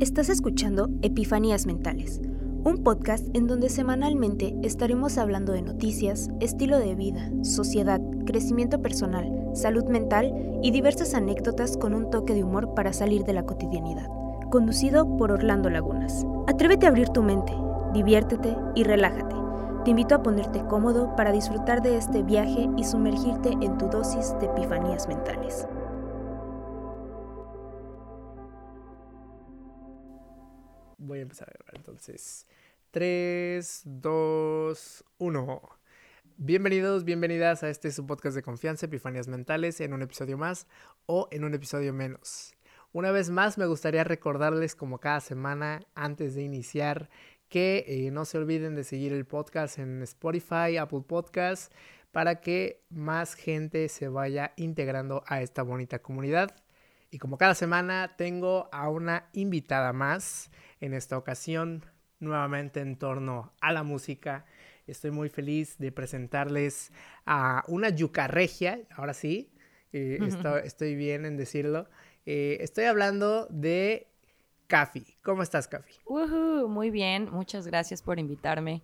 Estás escuchando Epifanías Mentales, un podcast en donde semanalmente estaremos hablando de noticias, estilo de vida, sociedad, crecimiento personal, salud mental y diversas anécdotas con un toque de humor para salir de la cotidianidad. Conducido por Orlando Lagunas. Atrévete a abrir tu mente, diviértete y relájate. Te invito a ponerte cómodo para disfrutar de este viaje y sumergirte en tu dosis de epifanías mentales. A grabar entonces. 3, 2, 1. Bienvenidos, bienvenidas a este su podcast de confianza, Epifanías Mentales, en un episodio más o en un episodio menos. Una vez más, me gustaría recordarles, como cada semana, antes de iniciar, que eh, no se olviden de seguir el podcast en Spotify, Apple Podcasts, para que más gente se vaya integrando a esta bonita comunidad. Y como cada semana, tengo a una invitada más, en esta ocasión, nuevamente en torno a la música. Estoy muy feliz de presentarles a una yuca regia, ahora sí, eh, estoy bien en decirlo. Eh, estoy hablando de Cafi. ¿Cómo estás, Cafi? muy bien, muchas gracias por invitarme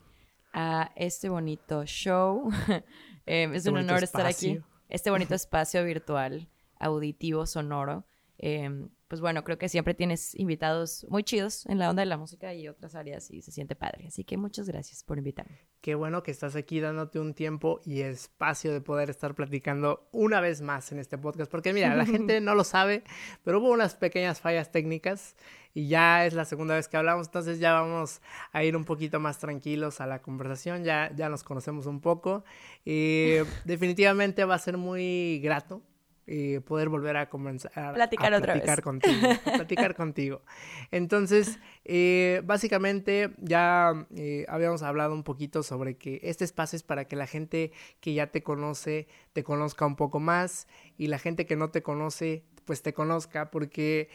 a este bonito show. Em, es este un honor estar aquí. Este bonito espacio virtual, auditivo, sonoro. Em, pues bueno, creo que siempre tienes invitados muy chidos en la onda de la música y otras áreas y se siente padre. Así que muchas gracias por invitarme. Qué bueno que estás aquí dándote un tiempo y espacio de poder estar platicando una vez más en este podcast. Porque mira, la gente no lo sabe, pero hubo unas pequeñas fallas técnicas y ya es la segunda vez que hablamos, entonces ya vamos a ir un poquito más tranquilos a la conversación, ya, ya nos conocemos un poco. y definitivamente va a ser muy grato eh, poder volver a comenzar a platicar otra platicar contigo. platicar contigo. Entonces, eh, básicamente ya eh, habíamos hablado un poquito sobre que este espacio es para que la gente que ya te conoce te conozca un poco más y la gente que no te conoce pues te conozca porque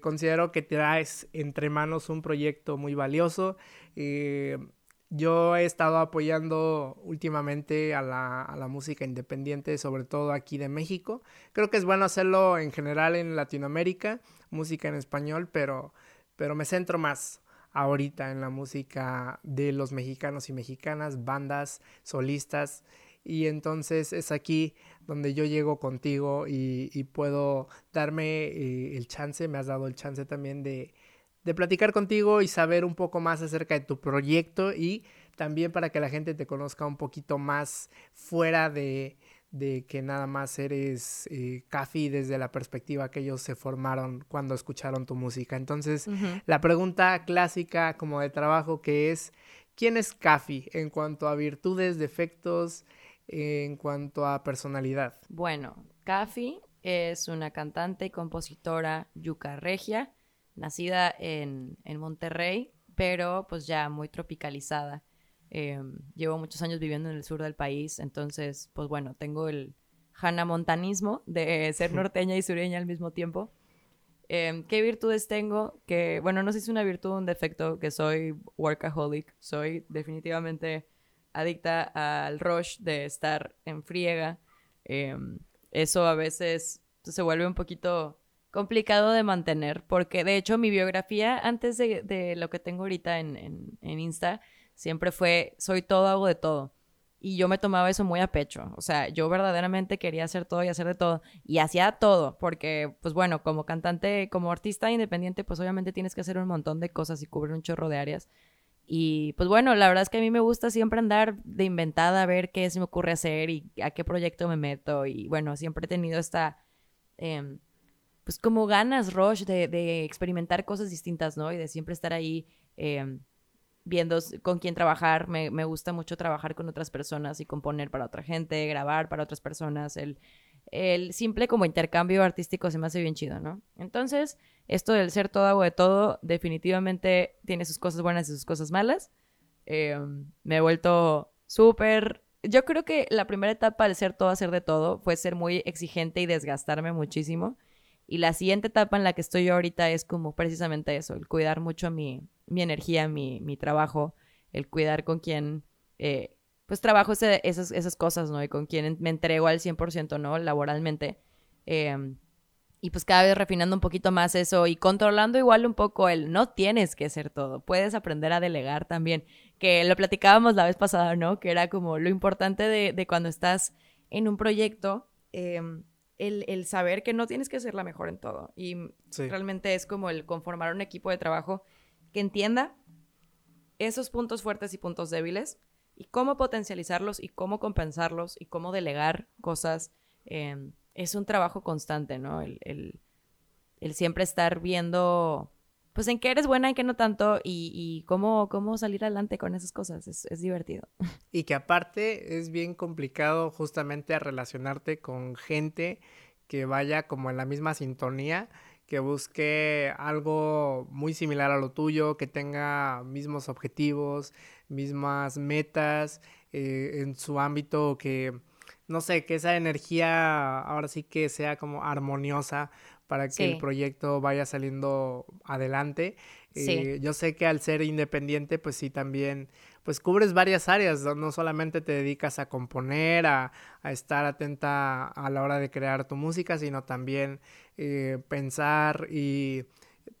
considero que traes entre manos un proyecto muy valioso. Yo he estado apoyando últimamente a la, música independiente, sobre todo aquí de México. Creo que es bueno hacerlo en general en Latinoamérica, música en español, pero, pero me centro más ahorita en la música de los mexicanos y mexicanas, bandas, solistas. Y entonces es aquí donde yo llego contigo y, puedo darme eh, el chance, me has dado el chance también de, de platicar contigo y saber un poco más acerca de tu proyecto y también para que la gente te conozca un poquito más fuera de, que nada más eres eh, desde la perspectiva que ellos se formaron cuando escucharon tu música. Entonces, la pregunta clásica como de trabajo que es, ¿quién es Cafi en cuanto a virtudes, defectos, en cuanto a personalidad? Bueno, Cafi es una cantante y compositora yuca regia nacida en, Monterrey, pero pues ya muy tropicalizada. Em, llevo muchos años viviendo en el sur del país, entonces, pues bueno, tengo el Montanismo de ser norteña y sureña al mismo tiempo. Em, ¿Qué virtudes tengo? Que, bueno, no sé si es una virtud o un defecto, que soy workaholic. Soy definitivamente adicta al rush de estar en friega. Em, eso a veces se vuelve un poquito complicado de mantener, porque de hecho mi biografía antes de, lo que tengo ahorita en, Insta siempre fue soy todo, hago de todo. Y yo me tomaba eso muy a pecho. O sea, yo verdaderamente quería hacer todo y hacer de todo. Y hacía todo, porque, pues bueno, como cantante, como artista independiente, pues obviamente tienes que hacer un montón de cosas y cubrir un chorro de áreas. Y pues bueno, la verdad es que a mí me gusta siempre andar de inventada, a ver qué se me ocurre hacer y a qué proyecto me meto. Y bueno, siempre he tenido esta... Em, pues como ganas, Rush, de, experimentar cosas distintas, ¿no? Y de siempre estar ahí em, viendo con quién trabajar. Me, gusta mucho trabajar con otras personas y componer para otra gente, grabar para otras personas. El, el simple como intercambio artístico se me hace bien chido, ¿no? Entonces, esto del ser todo hago de todo, definitivamente tiene sus cosas buenas y sus cosas malas. Em, me he vuelto súper... Yo creo que la primera etapa del ser todo, hacer de todo, fue ser muy exigente y desgastarme muchísimo. Y la siguiente etapa en la que estoy yo ahorita es como precisamente eso, el cuidar mucho mi, mi energía, mi, mi trabajo, el cuidar con quién, eh, pues trabajo esas, esas cosas, ¿no? Y con quién me entrego al 100%, ¿no? Laboralmente. Em, y pues cada vez refinando un poquito más eso y controlando igual un poco el no tienes que ser todo, puedes aprender a delegar también, que lo platicábamos la vez pasada, ¿no? Que era como lo importante de, cuando estás en un proyecto, em, el, saber que no tienes que ser la mejor en todo y realmente es como el conformar un equipo de trabajo que entienda esos puntos fuertes y puntos débiles y cómo potencializarlos y cómo compensarlos y cómo delegar cosas. Em, es un trabajo constante, ¿no? El, siempre estar viendo, pues, en qué eres buena, en qué no tanto y, cómo, cómo salir adelante con esas cosas. Es, es divertido. Y que aparte es bien complicado justamente relacionarte con gente que vaya como en la misma sintonía que busque algo muy similar a lo tuyo, que tenga mismos objetivos, mismas metas eh, en su ámbito, que no sé, que esa energía ahora sí que sea como armoniosa para que el proyecto vaya saliendo adelante. Eh, yo sé que al ser independiente, pues sí, también, pues cubres varias áreas, no, solamente te dedicas a componer, a, estar atenta a la hora de crear tu música, sino también eh, pensar y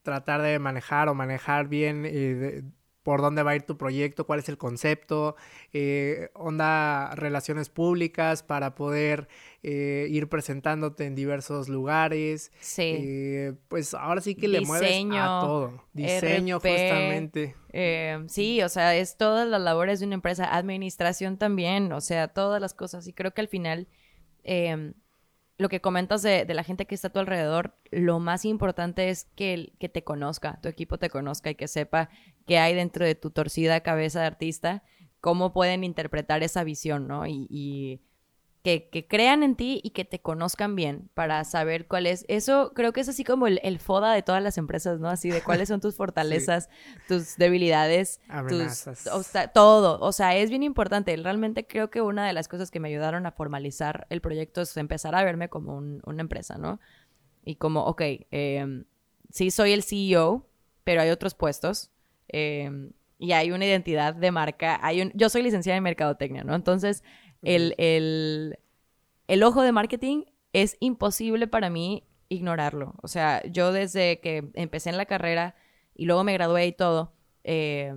tratar de manejar o manejar bien eh, por dónde va a ir tu proyecto, cuál es el concepto, eh, onda relaciones públicas para poder eh, ir presentándote en diversos lugares. Sí. Eh, pues ahora sí que le mueves a todo. Diseño justamente. sí, o sea, es todas las labores de una empresa, administración también, o sea, todas las cosas. Y creo que al final em, lo que comentas de, la gente que está a tu alrededor, lo más importante es que, que te conozca, tu equipo te conozca y que sepa qué hay dentro de tu torcida cabeza de artista, cómo pueden interpretar esa visión, ¿no? y que, crean en ti y que te conozcan bien para saber cuál es. Eso creo que es así como el, FODA de todas las empresas, ¿no? Así de cuáles son tus fortalezas, tus debilidades, tus, todo. O sea, es bien importante. Realmente creo que una de las cosas que me ayudaron a formalizar el proyecto es empezar a verme como una empresa, ¿no? Y como, ok, em, sí soy el CEO, pero hay otros puestos. Em, y hay una identidad de marca. Hay un, yo soy licenciada en mercadotecnia, ¿no? Entonces, el, ojo de marketing es imposible para mí ignorarlo. O sea, yo desde que empecé en la carrera y luego me gradué y todo, eh,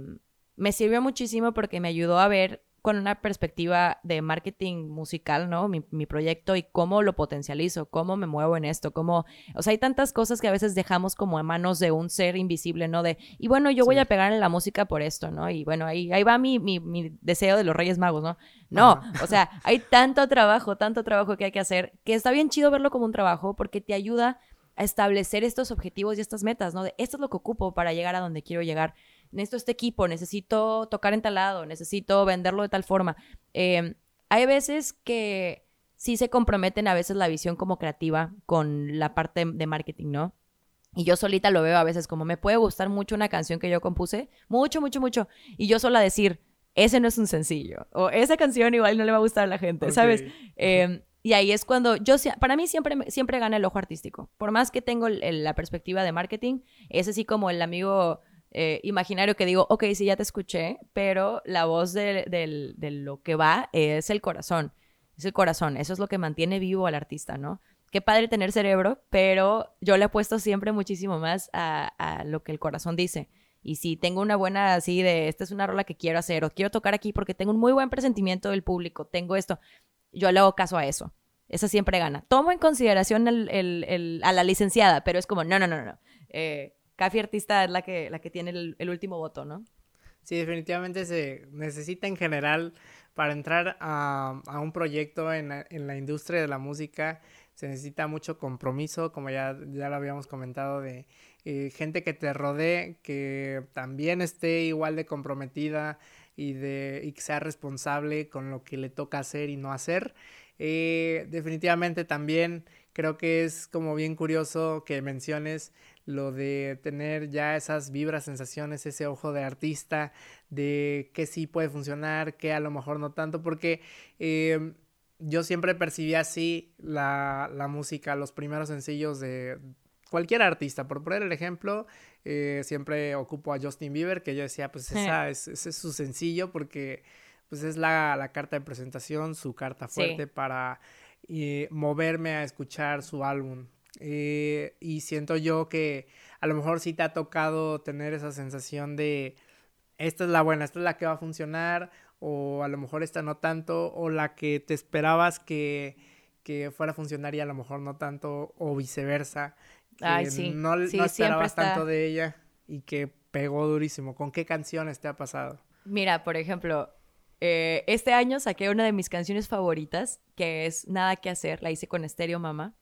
me sirvió muchísimo porque me ayudó a ver con una perspectiva de marketing musical, ¿no? Mi, proyecto y cómo lo potencializo, cómo me muevo en esto, cómo, o sea, hay tantas cosas que a veces dejamos como en manos de un ser invisible, ¿no? De, y bueno, yo voy a pegar en la música por esto, ¿no? Y bueno, ahí, ahí va mi, mi, deseo de los Reyes Magos, ¿no? No, o sea, hay tanto trabajo, tanto trabajo que hay que hacer, que está bien chido verlo como un trabajo porque te ayuda a establecer estos objetivos y estas metas, ¿no? De esto es lo que ocupo para llegar a donde quiero llegar necesito este equipo, necesito tocar en tal lado, necesito venderlo de tal forma. Em, hay veces que sí se comprometen a veces la visión como creativa con la parte de marketing, ¿no? Y yo solita lo veo a veces como me puede gustar mucho una canción que yo compuse, mucho, mucho, mucho, y yo sola decir, ese no es un sencillo, o esa canción igual no le va a gustar a la gente, ¿sabes? Em, y ahí es cuando yo, para mí siempre, siempre gana el ojo artístico. Por más que tengo la perspectiva de marketing, es así como el amigo eh, imaginario que digo, ok, sí, ya te escuché, pero la voz de, lo que va es el corazón. Es el corazón, eso es lo que mantiene vivo al artista, ¿no? Qué padre tener cerebro, pero yo le apuesto siempre muchísimo más a, lo que el corazón dice. Y si tengo una buena así de, esta es una rola que quiero hacer o quiero tocar aquí porque tengo un muy buen presentimiento del público, tengo esto, yo le hago caso a eso. Esa siempre gana. Tomo en consideración a la licenciada, pero es como, no, no, no, no. Eh, Café Artista es la que, la que tiene el, último voto, ¿no? Sí, definitivamente se necesita en general para entrar a, un proyecto en, la industria de la música, se necesita mucho compromiso, como ya, ya lo habíamos comentado, de eh, gente que te rodee, que también esté igual de comprometida y, de, y que sea responsable con lo que le toca hacer y no hacer. Eh, definitivamente también creo que es como bien curioso que menciones lo de tener ya esas vibras, sensaciones, ese ojo de artista, de que sí puede funcionar, que a lo mejor no tanto, porque em, yo siempre percibí así la, música, los primeros sencillos de cualquier artista. Por poner el ejemplo, eh, siempre ocupo a Justin Bieber, que yo decía, pues esa es, ese es su sencillo, porque pues es la, carta de presentación, su carta fuerte para eh, moverme a escuchar su álbum Eh, y siento yo que a lo mejor sí te ha tocado tener esa sensación de esta es la buena, esta es la que va a funcionar, o a lo mejor esta no tanto, o la que te esperabas que, que fuera a funcionar y a lo mejor no tanto, o viceversa. Ay, sí. No, sí, no esperabas está... tanto de ella y que pegó durísimo. ¿Con qué canciones te ha pasado? Mira, por ejemplo, eh, este año saqué una de mis canciones favoritas, que es Nada que hacer, la hice con Estéreo Mama.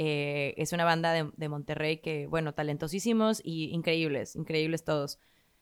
Eh, es una banda de, de, Monterrey que, bueno, talentosísimos y increíbles, increíbles todos.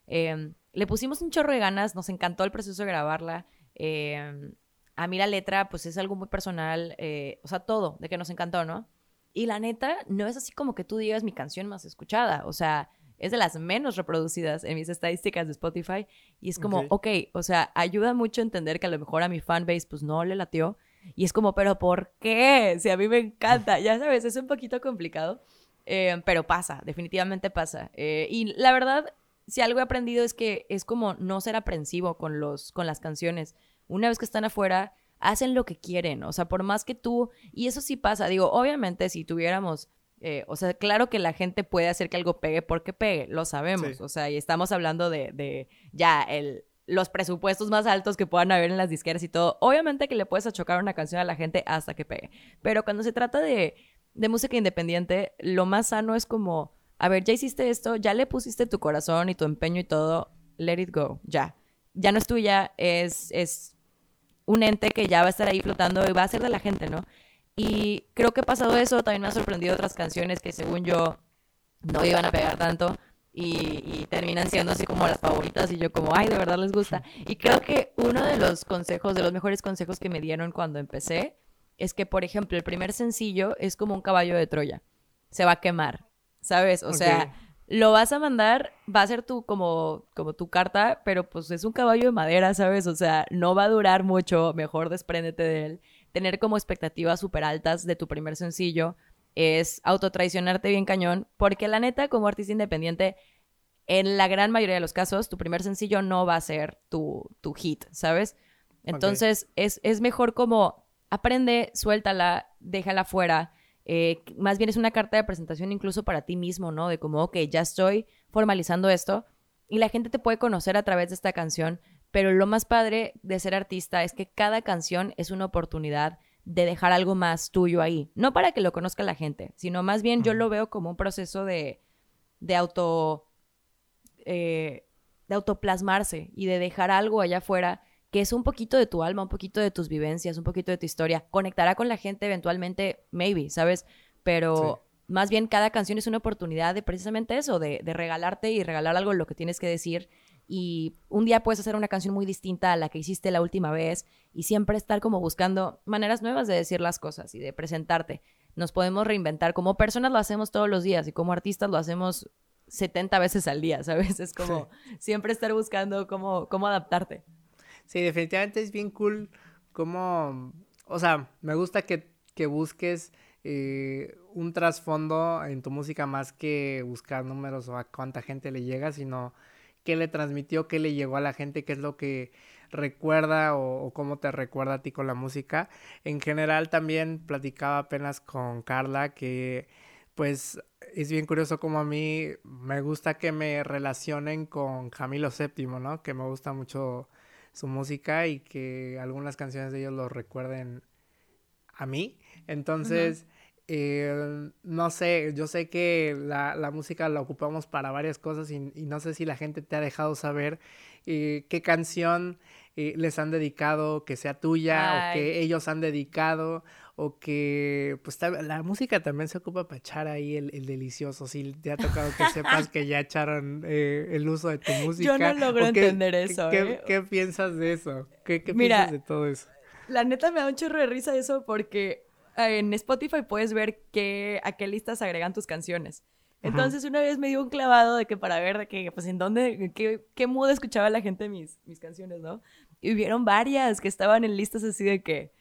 Eh, le pusimos un chorro de ganas, nos encantó el proceso de grabarla. Eh, a mí la letra, pues es algo muy personal, eh, o sea, todo, de que nos encantó, ¿no? Y la neta, no es así como que tú digas mi canción más escuchada, o sea, es de las menos reproducidas en mis estadísticas de Spotify. Y es como, ok, okay o sea, ayuda mucho a entender que a lo mejor a mi fanbase pues no le latió. Y es como, pero ¿por qué? Si a mí me encanta, ya sabes, es un poquito complicado, eh, pero pasa, definitivamente pasa. Eh, y la verdad, si algo he aprendido es que es como no ser aprensivo con, los, con las canciones. Una vez que están afuera, hacen lo que quieren, o sea, por más que tú, y eso sí pasa, digo, obviamente si tuviéramos eh, o sea, claro que la gente puede hacer que algo pegue porque pegue, lo sabemos. Sí. O sea, y estamos hablando de, de, ya el, los presupuestos más altos que puedan haber en las disqueras y todo. Obviamente que le puedes achocar una canción a la gente hasta que pegue. Pero cuando se trata de, de música independiente, lo más sano es como, a ver, ya hiciste esto, ya le pusiste tu corazón y tu empeño y todo, let it go, ya. Ya no es tuya, es, es un ente que ya va a estar ahí flotando y va a ser de la gente, ¿no? Y creo que pasado eso, también me ha sorprendido otras canciones que según yo no iban a pegar tanto y, y, terminan siendo así como las favoritas y yo como, ay, de verdad les gusta. Y creo que uno de los consejos, de los mejores consejos que me dieron cuando empecé, es que, por ejemplo, el primer sencillo es como un caballo de Troya. Se va a quemar, ¿sabes? O okay. sea, lo vas a mandar, va a ser tu, como, como tu carta, pero pues es un caballo de madera, ¿sabes? O sea, no va a durar mucho, mejor despréndete de él tener como expectativas súper altas de tu primer sencillo es autotraicionarte bien cañón, porque la neta, como artista independiente, en la gran mayoría de los casos, tu primer sencillo no va a ser tu, tu hit, ¿sabes? Entonces, okay. es, es, mejor como aprende, suéltala, déjala fuera. Eh, más bien es una carta de presentación incluso para ti mismo, ¿no? De como, ok, ya estoy formalizando esto y la gente te puede conocer a través de esta canción, pero lo más padre de ser artista es que cada canción es una oportunidad de dejar algo más tuyo ahí. No para que lo conozca la gente, sino más bien yo lo veo como un proceso de, de auto. Eh, de autoplasmarse y de dejar algo allá afuera que es un poquito de tu alma, un poquito de tus vivencias, un poquito de tu historia. Conectará con la gente eventualmente, maybe, ¿sabes? Pero sí. más bien cada canción es una oportunidad de precisamente eso, de, de regalarte y regalar algo lo que tienes que decir y un día puedes hacer una canción muy distinta a la que hiciste la última vez y siempre estar como buscando maneras nuevas de decir las cosas y de presentarte. Nos podemos reinventar. Como personas lo hacemos todos los días y como artistas lo hacemos 70 veces al día, ¿sabes? Es como sí. siempre estar buscando cómo, cómo adaptarte. Sí, definitivamente es bien cool cómo, o sea, me gusta que, que busques eh, un trasfondo en tu música más que buscar números o a cuánta gente le llega, sino qué le transmitió, qué le llegó a la gente, qué es lo que recuerda o, o, cómo te recuerda a ti con la música. En general también platicaba apenas con Carla que pues es bien curioso como a mí me gusta que me relacionen con Camilo VII, ¿no? Que me gusta mucho su música y que algunas canciones de ellos lo recuerden a mí. Entonces... Uh -huh. Eh, no sé, yo sé que la, la, música la ocupamos para varias cosas y, y, no sé si la gente te ha dejado saber eh, qué canción eh, les han dedicado, que sea tuya Ay. o que ellos han dedicado o que pues la música también se ocupa para echar ahí el, el delicioso, si te ha tocado que sepas que ya echaron el uso de tu música. Yo no logro qué, entender eso. ¿qué. ¿qué, piensas de eso? ¿Qué, qué Mira, piensas de todo eso? La neta me da un chorro de risa eso porque en Spotify puedes ver qué, a qué listas agregan tus canciones. Entonces una vez me dio un clavado de que para ver de que, pues en dónde, qué, qué mood escuchaba la gente mis, mis canciones, ¿no? Y hubieron varias que estaban en listas así de que,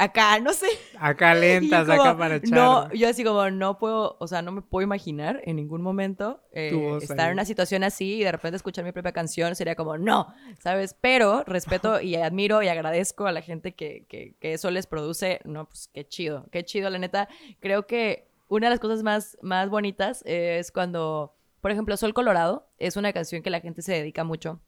acá, no sé. Acá lentas, como, acá para echar. No, yo así como no puedo, o sea, no me puedo imaginar en ningún momento eh, estar ahí. en una situación así y de repente escuchar mi propia canción sería como, no, ¿sabes? Pero respeto y admiro y agradezco a la gente que, que, que eso les produce. No, pues qué chido, qué chido, la neta. Creo que una de las cosas más, más bonitas es cuando, por ejemplo, Sol Colorado es una canción que la gente se dedica mucho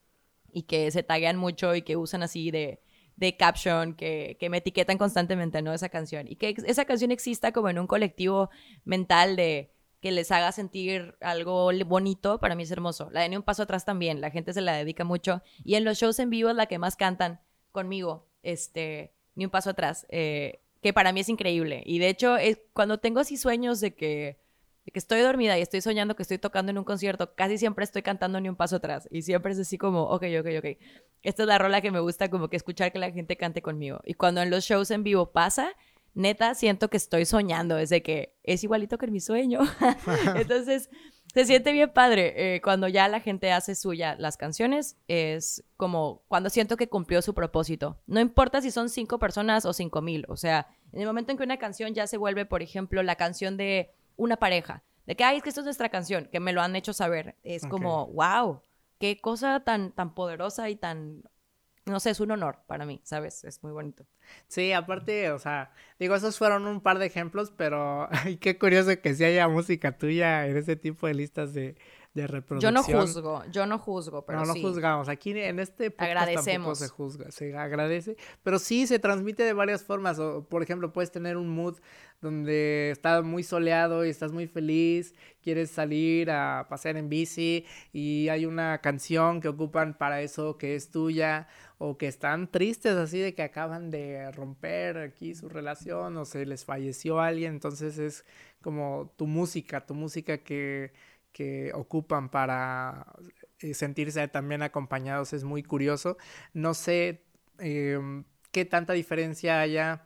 y que se taguean mucho y que usan así de, de caption, que, que me etiquetan constantemente, ¿no? Esa canción. Y que esa canción exista como en un colectivo mental de que les haga sentir algo bonito, para mí es hermoso. La de Ni un paso atrás también, la gente se la dedica mucho. Y en los shows en vivo es la que más cantan conmigo, este, Ni un paso atrás, eh, que para mí es increíble. Y de hecho, cuando tengo así sueños de que, de que estoy dormida y estoy soñando que estoy tocando en un concierto, casi siempre estoy cantando Ni un paso atrás. Y siempre es así como, ok, ok, ok. Esta es la rola que me gusta como que escuchar que la gente cante conmigo. Y cuando en los shows en vivo pasa, neta siento que estoy soñando, es de que es igualito que en mi sueño. Entonces, se siente bien padre. Eh, cuando ya la gente hace suya las canciones, es como cuando siento que cumplió su propósito. No importa si son cinco personas o cinco mil. O sea, en el momento en que una canción ya se vuelve, por ejemplo, la canción de una pareja, de que, ay, es que esto es nuestra canción, que me lo han hecho saber, es como, wow, qué cosa tan, tan poderosa y tan no sé, es un honor para mí, ¿sabes? Es muy bonito. Sí, aparte, o sea, digo, esos fueron un par de ejemplos, pero qué curioso que sí haya música tuya en ese tipo de listas de, de reproducción. Yo no juzgo, yo no juzgo, pero no, no juzgamos. Aquí en este podcast Agradecemos. tampoco se juzga, se agradece, pero sí se transmite de varias formas. O, por ejemplo, puedes tener un mood donde está muy soleado y estás muy feliz, quieres salir a pasear en bici y hay una canción que ocupan para eso que es tuya o que están tristes así de que acaban de romper aquí su relación o se les falleció alguien, entonces es como tu música, tu música que que ocupan para eh, sentirse también acompañados es muy curioso. No sé em, qué tanta diferencia haya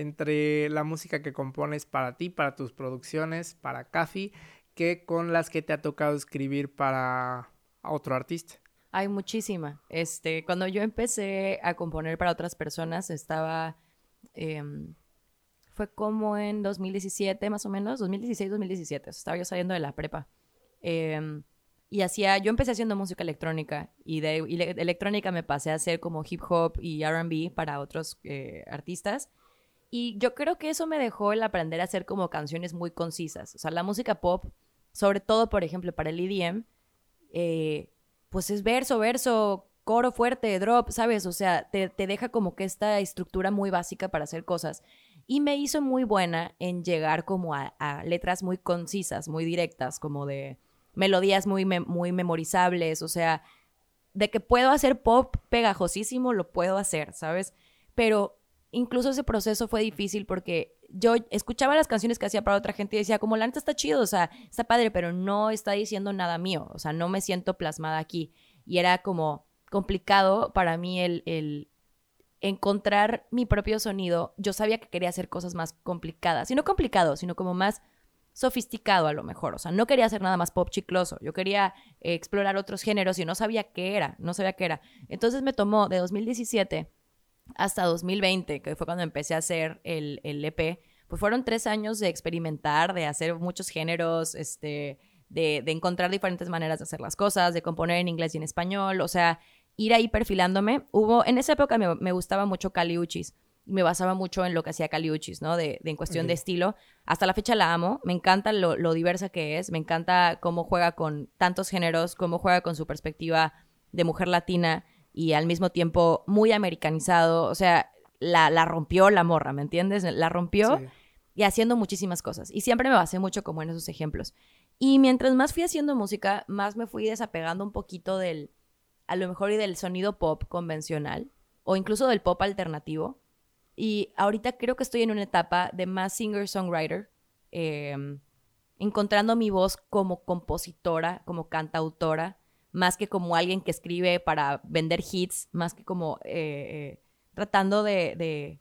entre la música que compones para ti, para tus producciones, para Cafi, que con las que te ha tocado escribir para otro artista. Hay muchísima. Este, cuando yo empecé a componer para otras personas, estaba. Em, fue como en 2017, más o menos, 2016-2017. Estaba yo saliendo de la prepa. Em, y hacía, yo empecé haciendo música electrónica y de, electrónica me pasé a hacer como hip hop y RB para otros eh, artistas. Y yo creo que eso me dejó el aprender a hacer como canciones muy concisas. O sea, la música pop, sobre todo, por ejemplo, para el EDM, eh, pues es verso, verso, coro fuerte, drop, ¿sabes? O sea, te, deja como que esta estructura muy básica para hacer cosas. Y me hizo muy buena en llegar como a letras muy concisas, muy directas, como de melodías muy, muy memorizables, o sea, de que puedo hacer pop pegajosísimo, lo puedo hacer, ¿sabes? Pero incluso ese proceso fue difícil porque yo escuchaba las canciones que hacía para otra gente y decía, como la neta está chido, o sea, está padre, pero no está diciendo nada mío, o sea, no me siento plasmada aquí. Y era como complicado para mí el, el encontrar mi propio sonido. Yo sabía que quería hacer cosas más complicadas, y no complicado, sino como más sofisticado a lo mejor. O sea, no quería hacer nada más pop chicloso. Yo quería eh, explorar otros géneros y no sabía qué era, no sabía qué era. Entonces me tomó de 2017 hasta 2020, que fue cuando empecé a hacer el, el EP, pues fueron tres años de experimentar, de hacer muchos géneros, este, de, de, encontrar diferentes maneras de hacer las cosas, de componer en inglés y en español, o sea, ir ahí perfilándome. Hubo, en esa época me, me gustaba mucho Cali Uchis me basaba mucho en lo que hacía Caliuchis, ¿no? De, en cuestión de estilo. Hasta la fecha la amo, me encanta lo, diversa que es, me encanta cómo juega con tantos géneros, cómo juega con su perspectiva de mujer latina y al mismo tiempo muy americanizado, o sea, la, la rompió la morra, ¿me entiendes? La rompió y haciendo muchísimas cosas. Y siempre me basé mucho como en esos ejemplos. Y mientras más fui haciendo música, más me fui desapegando un poquito del, a lo mejor y del sonido pop convencional, o incluso del pop alternativo y ahorita creo que estoy en una etapa de más singer-songwriter, em, encontrando mi voz como compositora, como cantautora, más que como alguien que escribe para vender hits, más que como eh, eh, tratando de, de,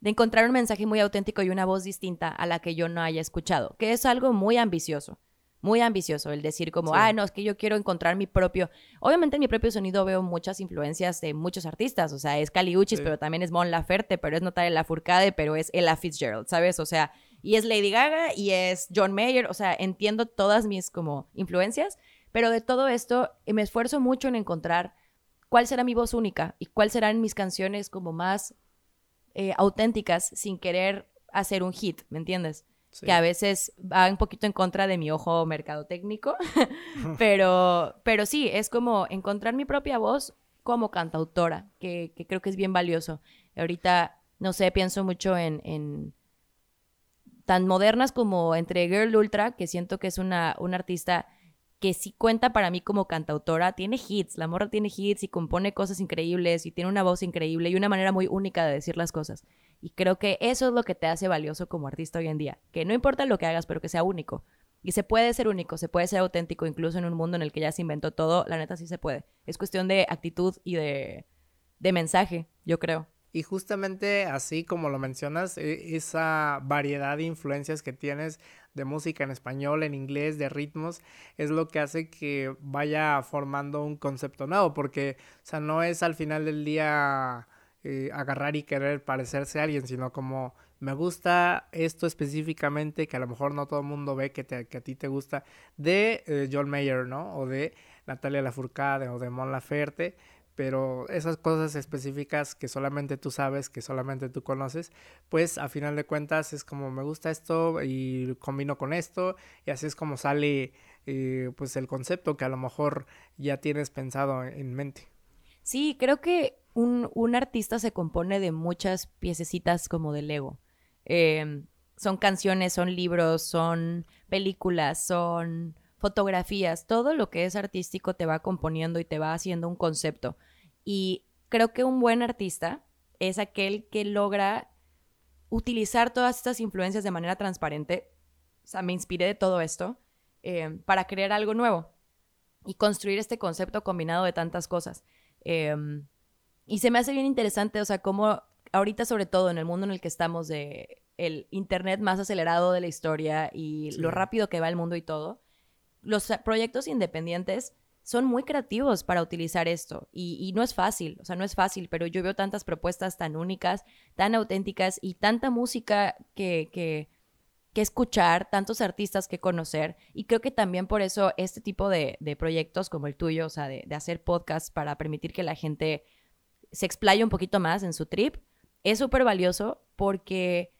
de encontrar un mensaje muy auténtico y una voz distinta a la que yo no haya escuchado, que es algo muy ambicioso muy ambicioso el decir como, ah, no, es que yo quiero encontrar mi propio. Obviamente en mi propio sonido veo muchas influencias de muchos artistas, o sea, es Cali Uchis, pero también es Mon Laferte, pero es Natalia Lafourcade, pero es Ella Fitzgerald, ¿sabes? O sea, y es Lady Gaga y es John Mayer, o sea, entiendo todas mis como influencias, pero de todo esto eh, me esfuerzo mucho en encontrar cuál será mi voz única y cuáles serán mis canciones como más eh, auténticas sin querer hacer un hit, ¿me entiendes? que a veces va un poquito en contra de mi ojo mercadotécnico, pero, pero sí, es como encontrar mi propia voz como cantautora, que, creo que es bien valioso. Ahorita, no sé, pienso mucho en, en tan modernas como entre Girl Ultra, que siento que es una, una artista que sí cuenta para mí como cantautora, tiene hits, la morra tiene hits y compone cosas increíbles y tiene una voz increíble y una manera muy única de decir las cosas. Y creo que eso es lo que te hace valioso como artista hoy en día, que no importa lo que hagas, pero que sea único. Y se puede ser único, se puede ser auténtico, incluso en un mundo en el que ya se inventó todo, la neta sí se puede. Es cuestión de actitud y de, de mensaje, yo creo. Y justamente así como lo mencionas, e, esa variedad de influencias que tienes de música en español, en inglés, de ritmos, es lo que hace que vaya formando un concepto nuevo, porque, o sea, no es al final del día eh, agarrar y querer parecerse a alguien, sino como me gusta esto específicamente que a lo mejor no todo el mundo ve que, te, que a ti te gusta, de eh, John Mayer, ¿no? O de Natalia Lafourcade o de Mon Laferte, pero esas cosas específicas que solamente tú sabes, que solamente tú conoces, pues a final de cuentas es como me gusta esto y combino con esto y así es como sale eh, pues el concepto que a lo mejor ya tienes pensado en mente. Sí, creo que un, un artista se compone de muchas piececitas como de Lego. Em, son canciones, son libros, son películas, son fotografías, todo lo que es artístico te va componiendo y te va haciendo un concepto. Y creo que un buen artista es aquel que logra utilizar todas estas influencias de manera transparente. O sea, me inspiré de todo esto eh, para crear algo nuevo y construir este concepto combinado de tantas cosas. Em, y se me hace bien interesante, o sea, cómo ahorita sobre todo en el mundo en el que estamos de el internet más acelerado de la historia y lo rápido que va el mundo y todo, los proyectos independientes son muy creativos para utilizar esto y, no es fácil, o sea, no es fácil, pero yo veo tantas propuestas tan únicas, tan auténticas y tanta música que, que, escuchar, tantos artistas que conocer y creo que también por eso este tipo de, proyectos como el tuyo, o sea, de, de hacer podcasts para permitir que la gente se explaye un poquito más en su trip, es súper valioso porque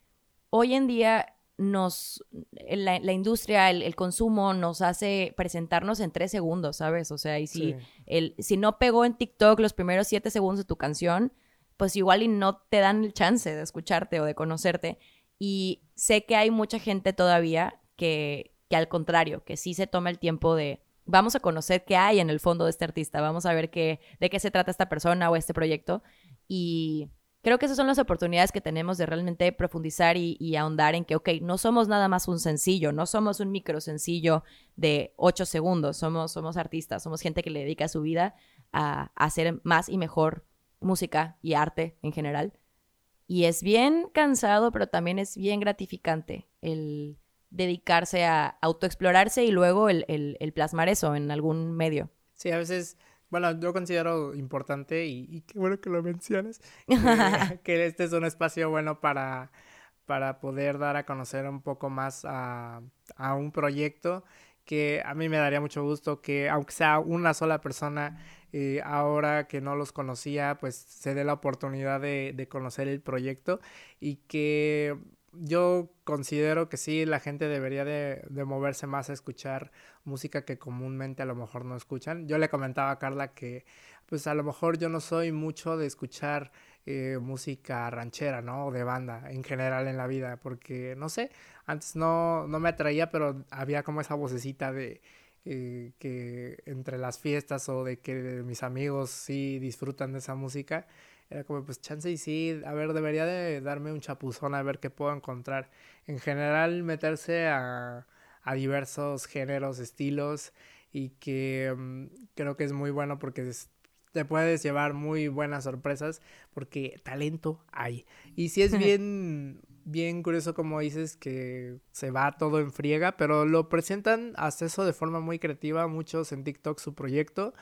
hoy en día nos, la, industria, el, consumo nos hace presentarnos en tres segundos, ¿sabes? O sea, y si, el, si no pegó en TikTok los primeros siete segundos de tu canción, pues igual y no te dan el chance de escucharte o de conocerte. Y sé que hay mucha gente todavía que, que al contrario, que sí se toma el tiempo de, vamos a conocer qué hay en el fondo de este artista, vamos a ver qué, de qué se trata esta persona o este proyecto. Y creo que esas son las oportunidades que tenemos de realmente profundizar y, ahondar en que, ok, no somos nada más un sencillo, no somos un micro sencillo de ocho segundos, somos, somos artistas, somos gente que le dedica su vida a, hacer más y mejor música y arte en general. Y es bien cansado, pero también es bien gratificante el dedicarse a autoexplorarse y luego el, el plasmar eso en algún medio. Sí, a veces bueno, yo considero importante y, qué bueno que lo mencionas, que, este es un espacio bueno para, para poder dar a conocer un poco más a, a, un proyecto que a mí me daría mucho gusto que aunque sea una sola persona, eh, ahora que no los conocía, pues se dé la oportunidad de, de conocer el proyecto y que yo considero que sí, la gente debería de, moverse más a escuchar música que comúnmente a lo mejor no escuchan. Yo le comentaba a Carla que pues a lo mejor yo no soy mucho de escuchar eh, música ranchera, ¿no? O de banda en general en la vida, porque no sé, antes no, no me atraía, pero había como esa vocecita de eh, que entre las fiestas o de que mis amigos sí disfrutan de esa música era como, pues chance y sí, a ver, debería de darme un chapuzón a ver qué puedo encontrar. En general, meterse a, a diversos géneros, estilos, y que mm, creo que es muy bueno porque te puedes llevar muy buenas sorpresas porque talento hay. Y si es bien, bien curioso como dices que se va todo en friega, pero lo presentan hasta eso de forma muy creativa, muchos en TikTok su proyecto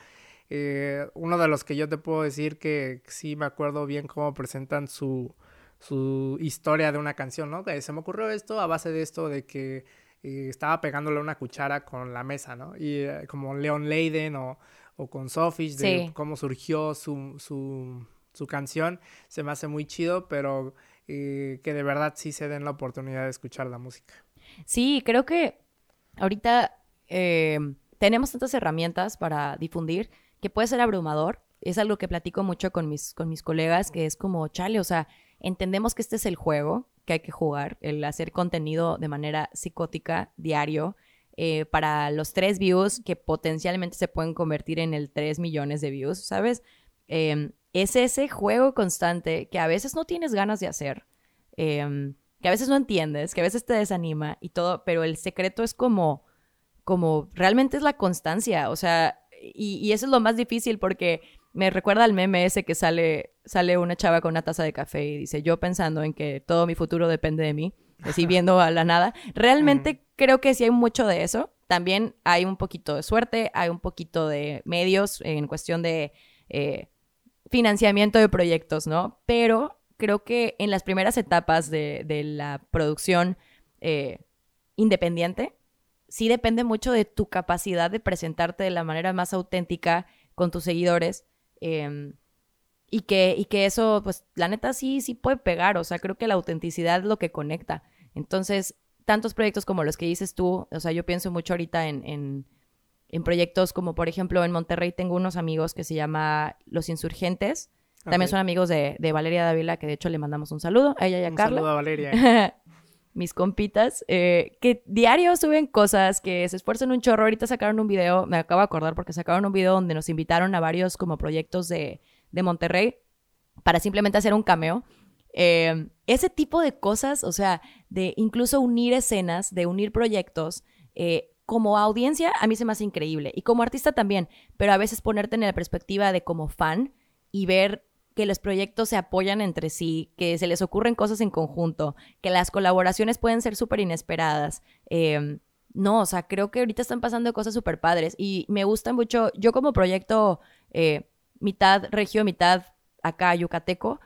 eh, uno de los que yo te puedo decir que sí me acuerdo bien cómo presentan su, su historia de una canción, ¿no? Que se me ocurrió esto a base de esto de que eh, estaba pegándole una cuchara con la mesa, ¿no? Y eh, como Leon Leiden o, o con Sophie, de cómo surgió su, su, su, canción, se me hace muy chido, pero que de verdad sí se den la oportunidad de escuchar la música. Sí, creo que ahorita eh, tenemos tantas herramientas para difundir que puede ser abrumador. Es algo que platico mucho con mis, con mis colegas, que es como, chale, o sea, entendemos que este es el juego que hay que jugar, el hacer contenido de manera psicótica, diario, eh, para los tres views que potencialmente se pueden convertir en el tres millones de views, ¿sabes? Em, es ese juego constante que a veces no tienes ganas de hacer, em, que a veces no entiendes, que a veces te desanima y todo, pero el secreto es como, como realmente es la constancia, o sea, y, y eso es lo más difícil porque me recuerda al meme ese que sale, sale una chava con una taza de café y dice, yo pensando en que todo mi futuro depende de mí, así viendo a la nada. Realmente creo que sí hay mucho de eso. También hay un poquito de suerte, hay un poquito de medios en cuestión de eh, financiamiento de proyectos, ¿no? Pero creo que en las primeras etapas de, la producción eh, independiente, sí depende mucho de tu capacidad de presentarte de la manera más auténtica con tus seguidores. Em, y, que, y que eso, pues, la neta sí, sí puede pegar. O sea, creo que la autenticidad es lo que conecta. Entonces, tantos proyectos como los que dices tú, o sea, yo pienso mucho ahorita en en proyectos como, por ejemplo, en Monterrey tengo unos amigos que se llama Los Insurgentes. También son amigos de, Valeria Dávila, que de hecho le mandamos un saludo a ella y a un Carla. Saludo a Valeria. Mis compitas, eh, que diario suben cosas, que se esfuerzan un chorro. Ahorita sacaron un video, me acabo de acordar porque sacaron un video donde nos invitaron a varios como proyectos de, de Monterrey para simplemente hacer un cameo. Eh, ese tipo de cosas, o sea, de incluso unir escenas, de unir proyectos, eh, como audiencia a mí se me hace increíble y como artista también, pero a veces ponerte en la perspectiva de como fan y ver que los proyectos se apoyan entre sí, que se les ocurren cosas en conjunto, que las colaboraciones pueden ser súper inesperadas. Em, no, o sea, creo que ahorita están pasando cosas súper padres y me gusta mucho, yo como proyecto eh, mitad regio, mitad acá yucateco,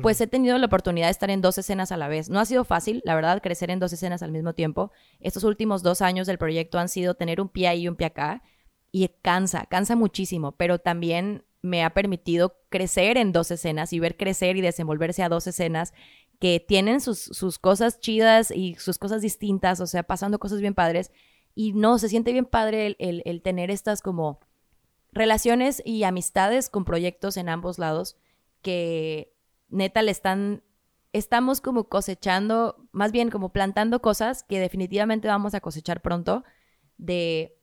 pues he tenido la oportunidad de estar en dos escenas a la vez. No ha sido fácil, la verdad, crecer en dos escenas al mismo tiempo. Estos últimos dos años del proyecto han sido tener un pie ahí y un pie acá. Y cansa, cansa muchísimo, pero también me ha permitido crecer en dos escenas y ver crecer y desenvolverse a dos escenas que tienen sus, cosas chidas y sus cosas distintas, o sea, pasando cosas bien padres. Y no, se siente bien padre el, el tener estas como relaciones y amistades con proyectos en ambos lados que neta le están, estamos como cosechando, más bien como plantando cosas que definitivamente vamos a cosechar pronto de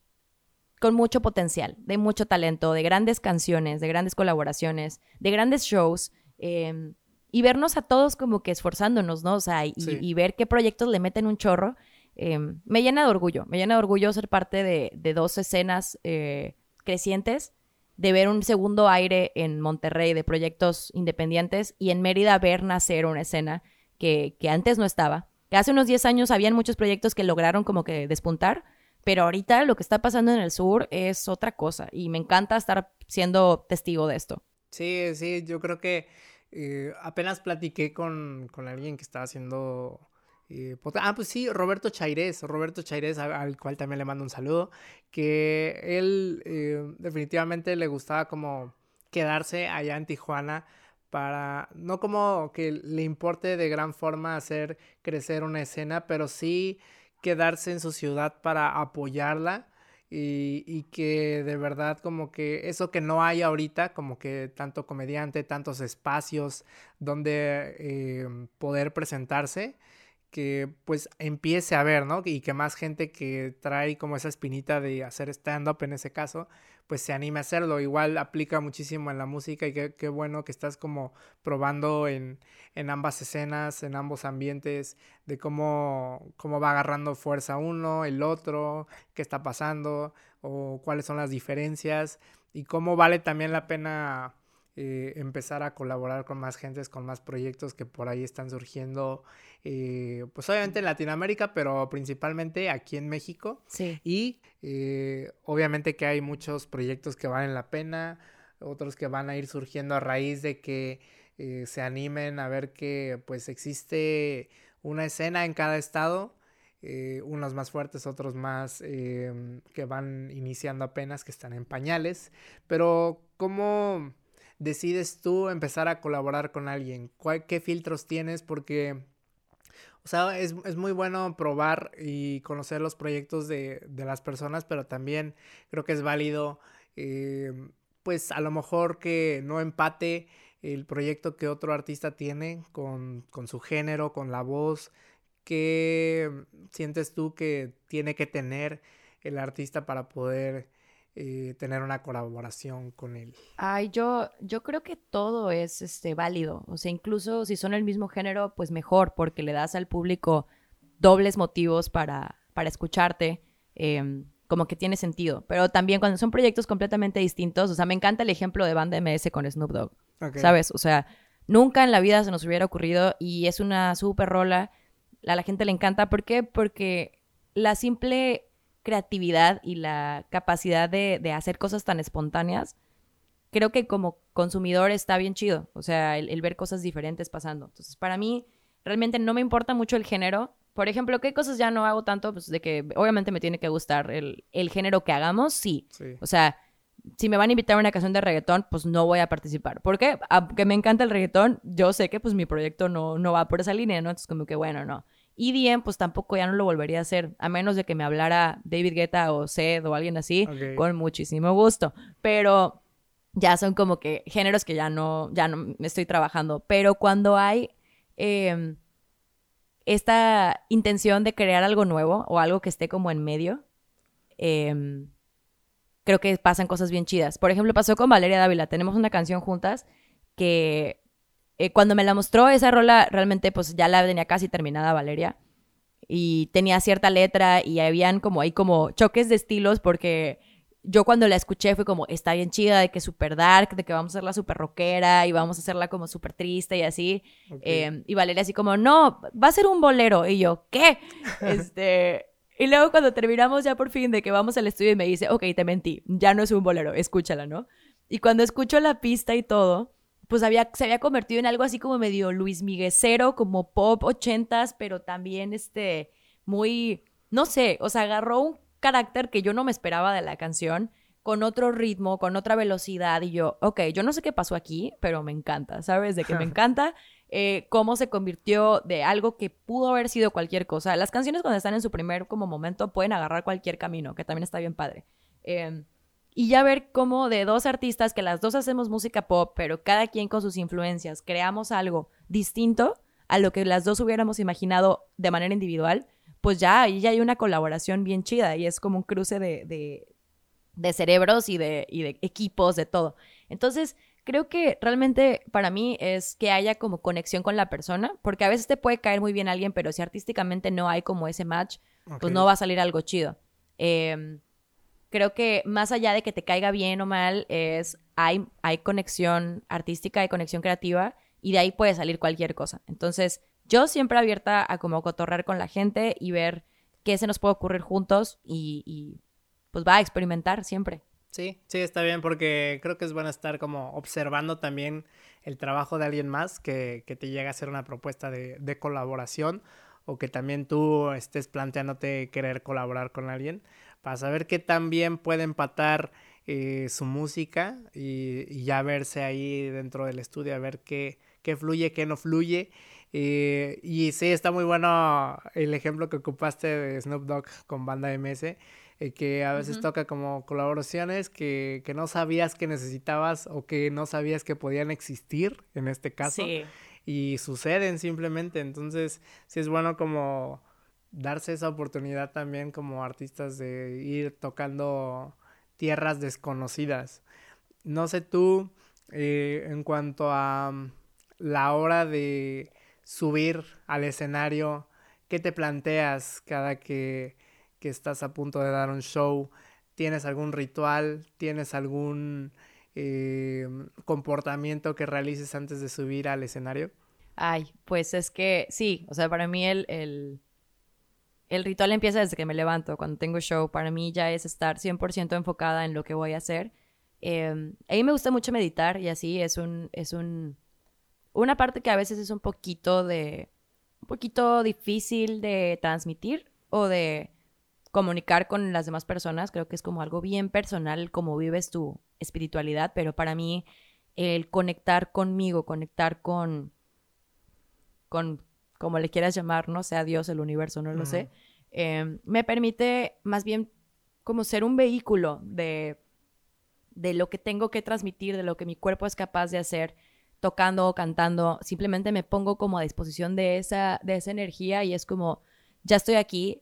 con mucho potencial, de mucho talento, de grandes canciones, de grandes colaboraciones, de grandes shows. Em, y vernos a todos como que esforzándonos, ¿no? O sea, y, ver qué proyectos le meten un chorro. Em, me llena de orgullo, me llena de orgullo ser parte de, dos escenas eh, crecientes de ver un segundo aire en Monterrey de proyectos independientes y en Mérida ver nacer una escena que, antes no estaba. Que hace unos 10 años habían muchos proyectos que lograron como que despuntar, pero ahorita lo que está pasando en el sur es otra cosa y me encanta estar siendo testigo de esto. Sí, sí, yo creo que eh, apenas platiqué con, con alguien que estaba haciendo pues, ah, pues sí, Roberto Chairés, Roberto Chairés, al cual también le mando un saludo, que él eh, definitivamente le gustaba como quedarse allá en Tijuana para, no como que le importe de gran forma hacer crecer una escena, pero sí quedarse en su ciudad para apoyarla y, que de verdad como que eso que no hay ahorita, como que tanto comediante, tantos espacios donde eh, poder presentarse, que pues empiece a ver, ¿no? Y que más gente que trae como esa espinita de hacer stand-up en ese caso, pues se anime a hacerlo. Igual aplica muchísimo en la música y qué, bueno que estás como probando en, en, ambas escenas, en ambos ambientes, de cómo, cómo va agarrando fuerza uno, el otro, qué está pasando o cuáles son las diferencias y cómo vale también la pena eh, empezar a colaborar con más gentes, con más proyectos que por ahí están surgiendo, eh, pues obviamente en Latinoamérica, pero principalmente aquí en México. Sí. Y eh, obviamente que hay muchos proyectos que valen la pena, otros que van a ir surgiendo a raíz de que se animen a ver que pues existe una escena en cada estado. unos más fuertes, otros más que van iniciando apenas, que están en pañales. Pero, ¿cómo, decides tú empezar a colaborar con alguien? ¿Qué filtros tienes? Porque O sea, es, muy bueno probar y conocer los proyectos de, de, las personas, pero también creo que es válido, eh, pues a lo mejor que no empate el proyecto que otro artista tiene con, con su género, con la voz. ¿Qué sientes tú que tiene que tener el artista para poder eh, tener una colaboración con él? Ay, yo, yo creo que todo es este, válido. O sea, incluso si son el mismo género, pues mejor, porque le das al público dobles motivos para, para escucharte. Em, como que tiene sentido. Pero también cuando son proyectos completamente distintos, o sea, me encanta el ejemplo de Banda MS con Snoop Dogg. ¿Sabes? O sea, nunca en la vida se nos hubiera ocurrido y es una súper rola. A la gente le encanta. ¿Por qué? Porque la simple creatividad y la capacidad de, hacer cosas tan espontáneas, creo que como consumidor está bien chido. O sea, el, ver cosas diferentes pasando. Entonces, para mí, realmente no me importa mucho el género. Por ejemplo, ¿qué cosas ya no hago tanto? Pues de que obviamente me tiene que gustar el, género que hagamos, sí. O sea, si me van a invitar a una canción de reggaetón, pues no voy a participar. ¿Por qué? Aunque me encanta el reggaetón, yo sé que pues mi proyecto no, no va por esa línea, ¿no? Entonces como que bueno, no. Y bien, pues tampoco ya no lo volvería a hacer, a menos de que me hablara David Guetta o Sed o alguien así, con muchísimo gusto. Pero ya son como que géneros que ya no, ya no estoy trabajando. Pero cuando hay em, esta intención de crear algo nuevo o algo que esté como en medio, em, creo que pasan cosas bien chidas. Por ejemplo, pasó con Valeria Dávila. Tenemos una canción juntas que eh, cuando me la mostró esa rola, realmente pues ya la tenía casi terminada Valeria. Y tenía cierta letra y habían como ahí como choques de estilos porque yo cuando la escuché fue como, está bien chida, de que es súper dark, de que vamos a hacerla súper rockera y vamos a hacerla como súper triste y así. Em, y Valeria así como, no, va a ser un bolero. Y yo, ¿qué? este... Y luego cuando terminamos ya por fin de que vamos al estudio y me dice, ok, te mentí, ya no es un bolero, escúchala, ¿no? Y cuando escucho la pista y todo, pues había, se había convertido en algo así como medio Luis Miguesero, como pop ochentas, pero también este, muy, no sé, o sea, agarró un carácter que yo no me esperaba de la canción, con otro ritmo, con otra velocidad, y yo, ok, yo no sé qué pasó aquí, pero me encanta, ¿sabes? De que me encanta eh, cómo se convirtió de algo que pudo haber sido cualquier cosa. Las canciones cuando están en su primer como momento pueden agarrar cualquier camino, que también está bien padre. Eh, y ya ver cómo de dos artistas que las dos hacemos música pop, pero cada quien con sus influencias, creamos algo distinto a lo que las dos hubiéramos imaginado de manera individual, pues ya ahí ya hay una colaboración bien chida y es como un cruce de, de, cerebros y de, y de equipos, de todo. Entonces, creo que realmente para mí es que haya como conexión con la persona, porque a veces te puede caer muy bien alguien, pero si artísticamente no hay como ese match, pues no va a salir algo chido. Eh, creo que más allá de que te caiga bien o mal, es hay, hay conexión artística, hay conexión creativa y de ahí puede salir cualquier cosa. Entonces, yo siempre abierta a como cotorrear con la gente y ver qué se nos puede ocurrir juntos y, pues va a experimentar siempre. Sí, sí, está bien porque creo que es bueno estar como observando también el trabajo de alguien más que, que te llega a hacer una propuesta de, de, colaboración o que también tú estés planteándote querer colaborar con alguien para saber qué tan bien puede empatar eh, su música y, ya verse ahí dentro del estudio, a ver qué, qué fluye, qué no fluye. Eh, y sí, está muy bueno el ejemplo que ocupaste de Snoop Dogg con Banda MS, eh, que a veces toca como colaboraciones que, que, no sabías que necesitabas o que no sabías que podían existir en este caso. Y suceden simplemente, entonces sí es bueno como darse esa oportunidad también como artistas de ir tocando tierras desconocidas. No sé tú, eh, en cuanto a mm, la hora de subir al escenario, ¿qué te planteas cada que, que estás a punto de dar un show? ¿Tienes algún ritual? ¿Tienes algún eh, comportamiento que realices antes de subir al escenario? Ay, pues es que sí, o sea, para mí el, el el ritual empieza desde que me levanto, cuando tengo show. Para mí ya es estar 100% enfocada en lo que voy a hacer. Eh, a mí me gusta mucho meditar y así es un, es un, una parte que a veces es un poquito de, un poquito difícil de transmitir o de comunicar con las demás personas. Creo que es como algo bien personal, como vives tu espiritualidad, pero para mí el conectar conmigo, conectar con, con como le quieras llamar, no sea Dios, el universo, no lo sé, em, me permite más bien como ser un vehículo de, de lo que tengo que transmitir, de lo que mi cuerpo es capaz de hacer tocando o cantando, simplemente me pongo como a disposición de esa, de esa energía y es como, ya estoy aquí,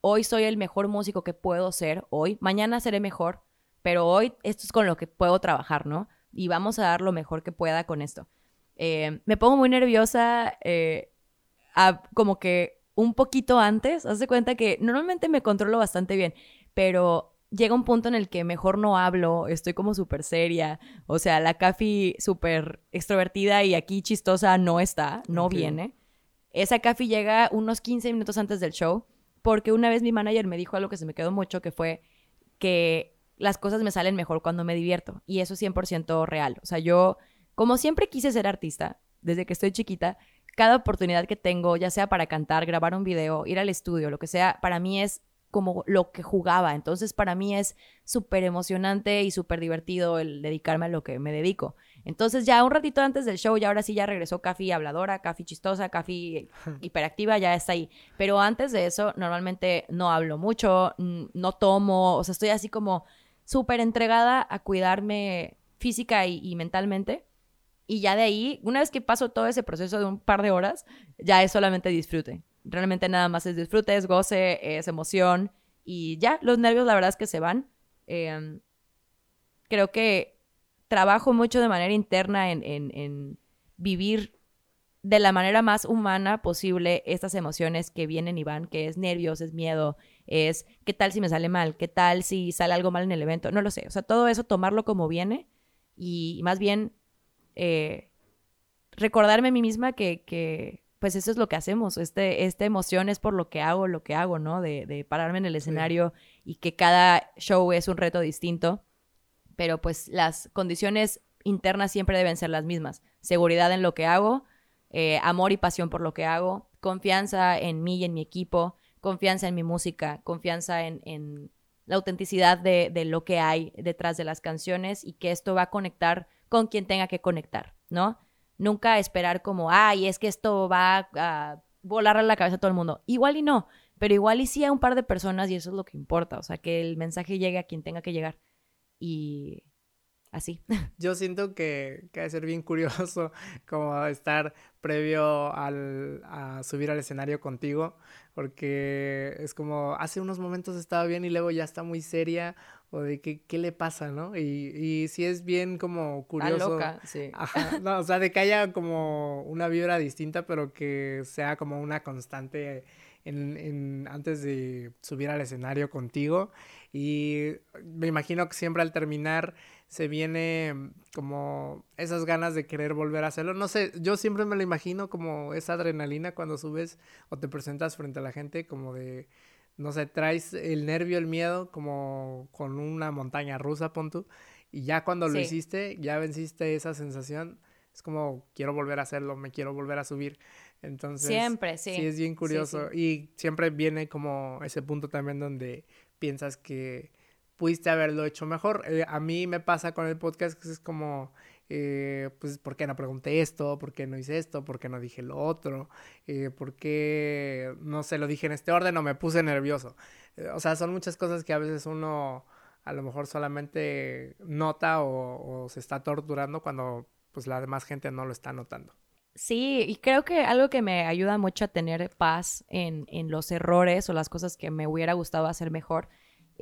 hoy soy el mejor músico que puedo ser, hoy, mañana seré mejor, pero hoy esto es con lo que puedo trabajar, ¿no? Y vamos a dar lo mejor que pueda con esto. Eh, me pongo muy nerviosa, eh, como que un poquito antes, haz de cuenta que normalmente me controlo bastante bien, pero llega un punto en el que mejor no hablo, estoy como súper seria, o sea, la Cafi súper extrovertida y aquí chistosa no está, no viene. Esa Cafi llega unos 15 minutos antes del show, porque una vez mi manager me dijo algo que se me quedó mucho, que fue que las cosas me salen mejor cuando me divierto, y eso es 100% real. O sea, yo, como siempre quise ser artista, desde que estoy chiquita, cada oportunidad que tengo, ya sea para cantar, grabar un video, ir al estudio, lo que sea, para mí es como lo que jugaba. Entonces, para mí es súper emocionante y súper divertido el dedicarme a lo que me dedico. Entonces, ya un ratito antes del show, ya ahora sí ya regresó Cafi habladora, Cafi chistosa, Cafi hiperactiva, ya está ahí. Pero antes de eso, normalmente no hablo mucho, no tomo, o sea, estoy así como súper entregada a cuidarme física y, mentalmente. Y ya de ahí, una vez que paso todo ese proceso de un par de horas, ya es solamente disfrute realmente nada más es disfrute, es goce, es emoción y ya, los nervios la verdad es que se van. Em, creo que trabajo mucho de manera interna en, en, vivir de la manera más humana posible estas emociones que vienen y van, que es nervios, es miedo, es qué tal si me sale mal, qué tal si sale algo mal en el evento, no lo sé, o sea, todo eso tomarlo como viene y más bien eh, recordarme a mí misma que, que pues eso es lo que hacemos. Este, esta emoción es por lo que hago, lo que hago, ¿no? De, pararme en el escenario y que cada show es un reto distinto. Pero pues las condiciones internas siempre deben ser las mismas. Seguridad en lo que hago, eh, amor y pasión por lo que hago, confianza en mí y en mi equipo, confianza en mi música, confianza en, la autenticidad de, de, lo que hay detrás de las canciones y que esto va a conectar con quien tenga que conectar, ¿no? Nunca esperar como, ay, es que esto va a volarle la cabeza a todo el mundo. Igual y no, pero igual y sí a un par de personas y eso es lo que importa. O sea, que el mensaje llegue a quien tenga que llegar. Y así. Yo siento que, que debe ser bien curioso como estar previo al, a subir al escenario contigo, porque es como hace unos momentos estaba bien y luego ya está muy seria o de que, qué le pasa, ¿no? Y, y sí es bien como curioso. loca, sí. Ajá, no, o sea, de que haya como una vibra distinta, pero que sea como una constante en, en, antes de subir al escenario contigo. Y me imagino que siempre al terminar se viene como esas ganas de querer volver a hacerlo. No sé, yo siempre me lo imagino como esa adrenalina cuando subes o te presentas frente a la gente, como de no sé, traes el nervio, el miedo, como con una montaña rusa, pon tú, y ya cuando lo hiciste, ya venciste esa sensación, es como, quiero volver a hacerlo, me quiero volver a subir. Entonces, siempre, sí. Sí, es bien curioso. Y siempre viene como ese punto también donde piensas que pudiste haberlo hecho mejor. Eh, a mí me pasa con el podcast que es como, eh, pues, ¿por qué no pregunté esto? ¿Por qué no hice esto? ¿Por qué no dije lo otro? Eh, ¿Por qué no se lo dije en este orden o me puse nervioso? Eh, o sea, son muchas cosas que a veces uno a lo mejor solamente nota o, se está torturando cuando pues la demás gente no lo está notando. Sí, y creo que algo que me ayuda mucho a tener paz en, en los errores o las cosas que me hubiera gustado hacer mejor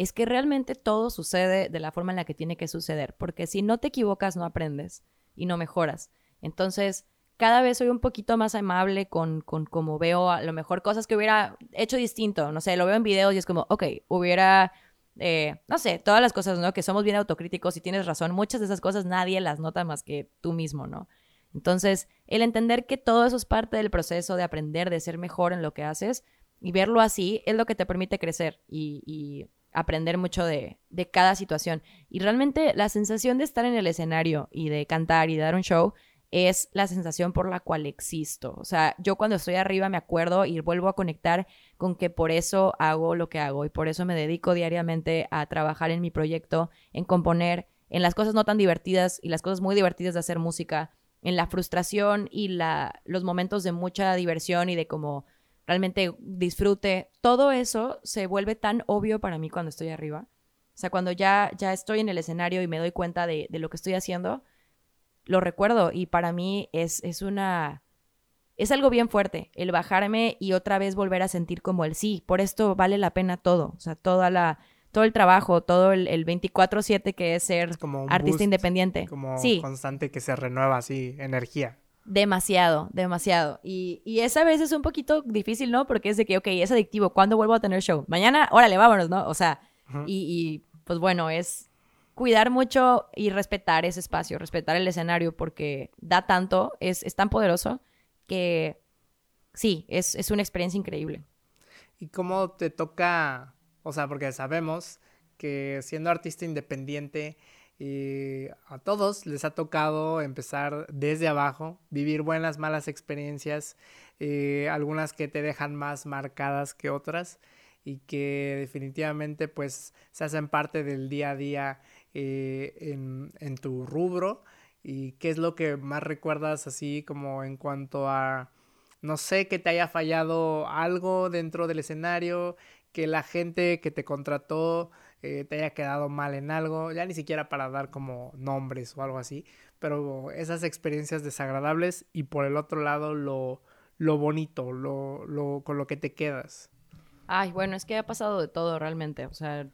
es que realmente todo sucede de la forma en la que tiene que suceder, porque si no te equivocas no aprendes y no mejoras. Entonces, cada vez soy un poquito más amable con, con como veo a lo mejor cosas que hubiera hecho distinto, no sé, lo veo en videos y es como, ok, hubiera, eh, no sé, todas las cosas, ¿no? Que somos bien autocríticos y tienes razón, muchas de esas cosas nadie las nota más que tú mismo, ¿no? Entonces, el entender que todo eso es parte del proceso de aprender, de ser mejor en lo que haces y verlo así es lo que te permite crecer y aprender mucho de, cada situación. Y realmente la sensación de estar en el escenario y de cantar y de dar un show es la sensación por la cual existo. O sea, yo cuando estoy arriba me acuerdo y vuelvo a conectar con que por eso hago lo que hago y por eso me dedico diariamente a trabajar en mi proyecto, en componer, en las cosas no tan divertidas y las cosas muy divertidas de hacer música, en la frustración y la, los momentos de mucha diversión y de como realmente disfrute, todo eso se vuelve tan obvio para mí cuando estoy arriba. O sea, cuando ya, ya estoy en el escenario y me doy cuenta de, de lo que estoy haciendo, lo recuerdo y para mí es, es una... Es algo bien fuerte el bajarme y otra vez volver a sentir como el sí, por esto vale la pena todo, o sea, toda la, todo el trabajo, todo el, el 24/7 que es ser como un artista boost, independiente. Como sí, constante que se renueva así, energía. Demasiado, demasiado. Y, y esa vez es un poquito difícil, ¿no? Porque es de que, ok, es adictivo, ¿cuándo vuelvo a tener show? Mañana, órale, vámonos, ¿no? O sea, y, y, pues bueno, es cuidar mucho y respetar ese espacio, respetar el escenario, porque da tanto, es, es tan poderoso que sí, es, es una experiencia increíble. ¿Y cómo te toca? O sea, porque sabemos que siendo artista independiente, eh, a todos les ha tocado empezar desde abajo, vivir buenas, malas experiencias, eh, algunas que te dejan más marcadas que otras y que definitivamente pues se hacen parte del día a día eh, en, en tu rubro. ¿Y qué es lo que más recuerdas así como en cuanto a no sé, que te haya fallado algo dentro del escenario, que la gente que te contrató eh, te haya quedado mal en algo, ya ni siquiera para dar como nombres o algo así, pero esas experiencias desagradables y por el otro lado lo, lo bonito, lo, lo, con lo que te quedas. Ay, bueno, es que ha pasado de todo realmente. O sea,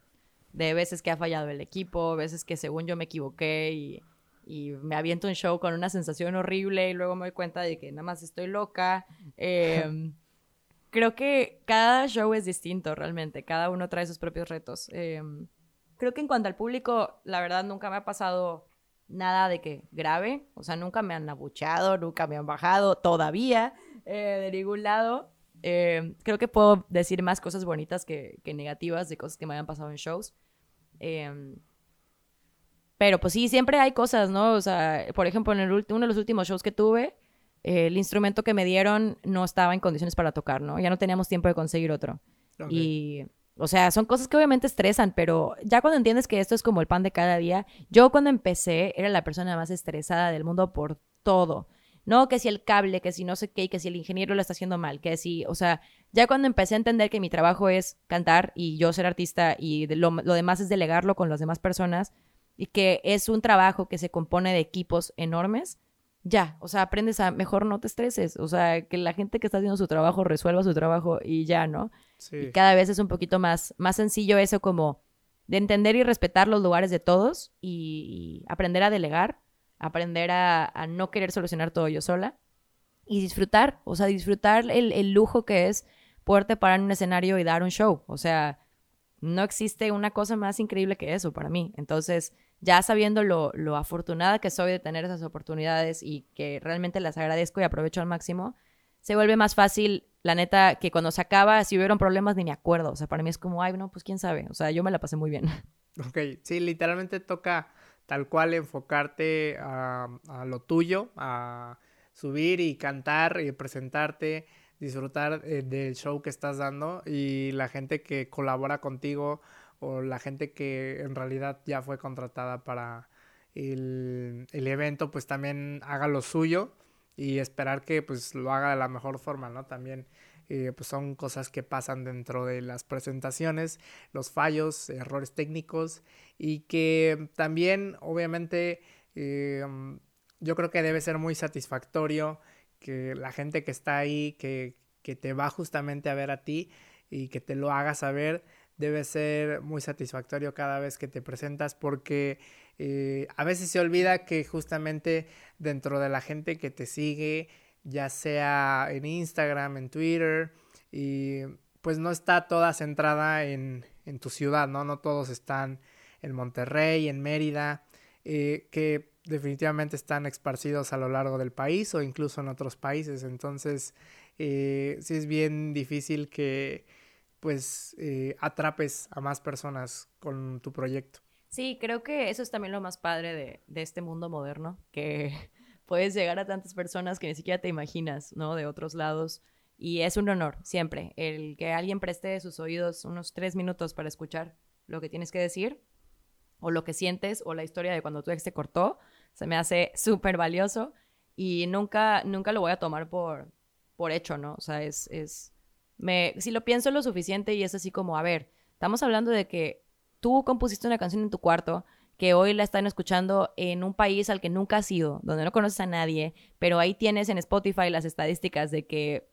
de veces que ha fallado el equipo, veces que según yo me equivoqué y, y me aviento un show con una sensación horrible y luego me doy cuenta de que nada más estoy loca. Eh, creo que cada show es distinto realmente. Cada uno trae sus propios retos. Eh, creo que en cuanto al público, la verdad nunca me ha pasado nada de que grave. O sea, nunca me han abucheado, nunca me han bajado todavía eh, de ningún lado. Eh, creo que puedo decir más cosas bonitas que, que negativas de cosas que me hayan pasado en shows. Eh, pero pues sí, siempre hay cosas, ¿no? O sea, por ejemplo, en el uno de los últimos shows que tuve, el instrumento que me dieron no estaba en condiciones para tocar, ¿no? Ya no teníamos tiempo de conseguir otro. Y, o sea, son cosas que obviamente estresan, pero ya cuando entiendes que esto es como el pan de cada día, yo cuando empecé era la persona más estresada del mundo por todo. No, que si el cable, que si no sé qué, que si el ingeniero lo está haciendo mal, que si, o sea, ya cuando empecé a entender que mi trabajo es cantar y yo ser artista y de- lo, lo demás es delegarlo con las demás personas y que es un trabajo que se compone de equipos enormes, ya, o sea, aprendes a mejor no te estreses, o sea, que la gente que está haciendo su trabajo resuelva su trabajo y ya, ¿no? Sí. Y cada vez es un poquito más, más sencillo eso como de entender y respetar los lugares de todos y, y aprender a delegar, aprender a, a no querer solucionar todo yo sola y disfrutar, o sea, disfrutar el, el lujo que es poderte parar en un escenario y dar un show. O sea, no existe una cosa más increíble que eso para mí. Entonces, ya sabiendo lo, lo afortunada que soy de tener esas oportunidades y que realmente las agradezco y aprovecho al máximo, se vuelve más fácil, la neta, que cuando se acaba, si hubieron problemas, ni me acuerdo. O sea, para mí es como, ay, no, pues quién sabe. O sea, yo me la pasé muy bien. Ok, sí, literalmente toca tal cual enfocarte a, lo tuyo, a subir y cantar y presentarte, disfrutar eh, del show que estás dando y la gente que colabora contigo o la gente que en realidad ya fue contratada para el, el evento, pues también haga lo suyo y esperar que pues lo haga de la mejor forma, ¿no? También eh, pues son cosas que pasan dentro de las presentaciones, los fallos, errores técnicos y que también obviamente eh, yo creo que debe ser muy satisfactorio que la gente que está ahí, que, que te va justamente a ver a ti y que te lo haga saber, debe ser muy satisfactorio cada vez que te presentas porque eh, a veces se olvida que justamente dentro de la gente que te sigue, ya sea en Instagram, en Twitter, y pues no está toda centrada en, en tu ciudad, ¿no? No todos están en Monterrey, en Mérida, eh, que definitivamente están esparcidos a lo largo del país o incluso en otros países. Entonces, eh, sí es bien difícil que pues eh, atrapes a más personas con tu proyecto. Sí, creo que eso es también lo más padre de, este mundo moderno, que puedes llegar a tantas personas que ni siquiera te imaginas, ¿no? De otros lados. Y es un honor, siempre, el que alguien preste sus oídos unos tres minutos para escuchar lo que tienes que decir, o lo que sientes, o la historia de cuando tu ex te cortó, se me hace súper valioso. y nunca, nunca lo voy a tomar por, por hecho, ¿no? O sea, es, es, me, si lo pienso lo suficiente y es así como, a ver, estamos hablando de que tú compusiste una canción en tu cuarto, que hoy la están escuchando en un país al que nunca has ido, donde no conoces a nadie, pero ahí tienes en Spotify las estadísticas de que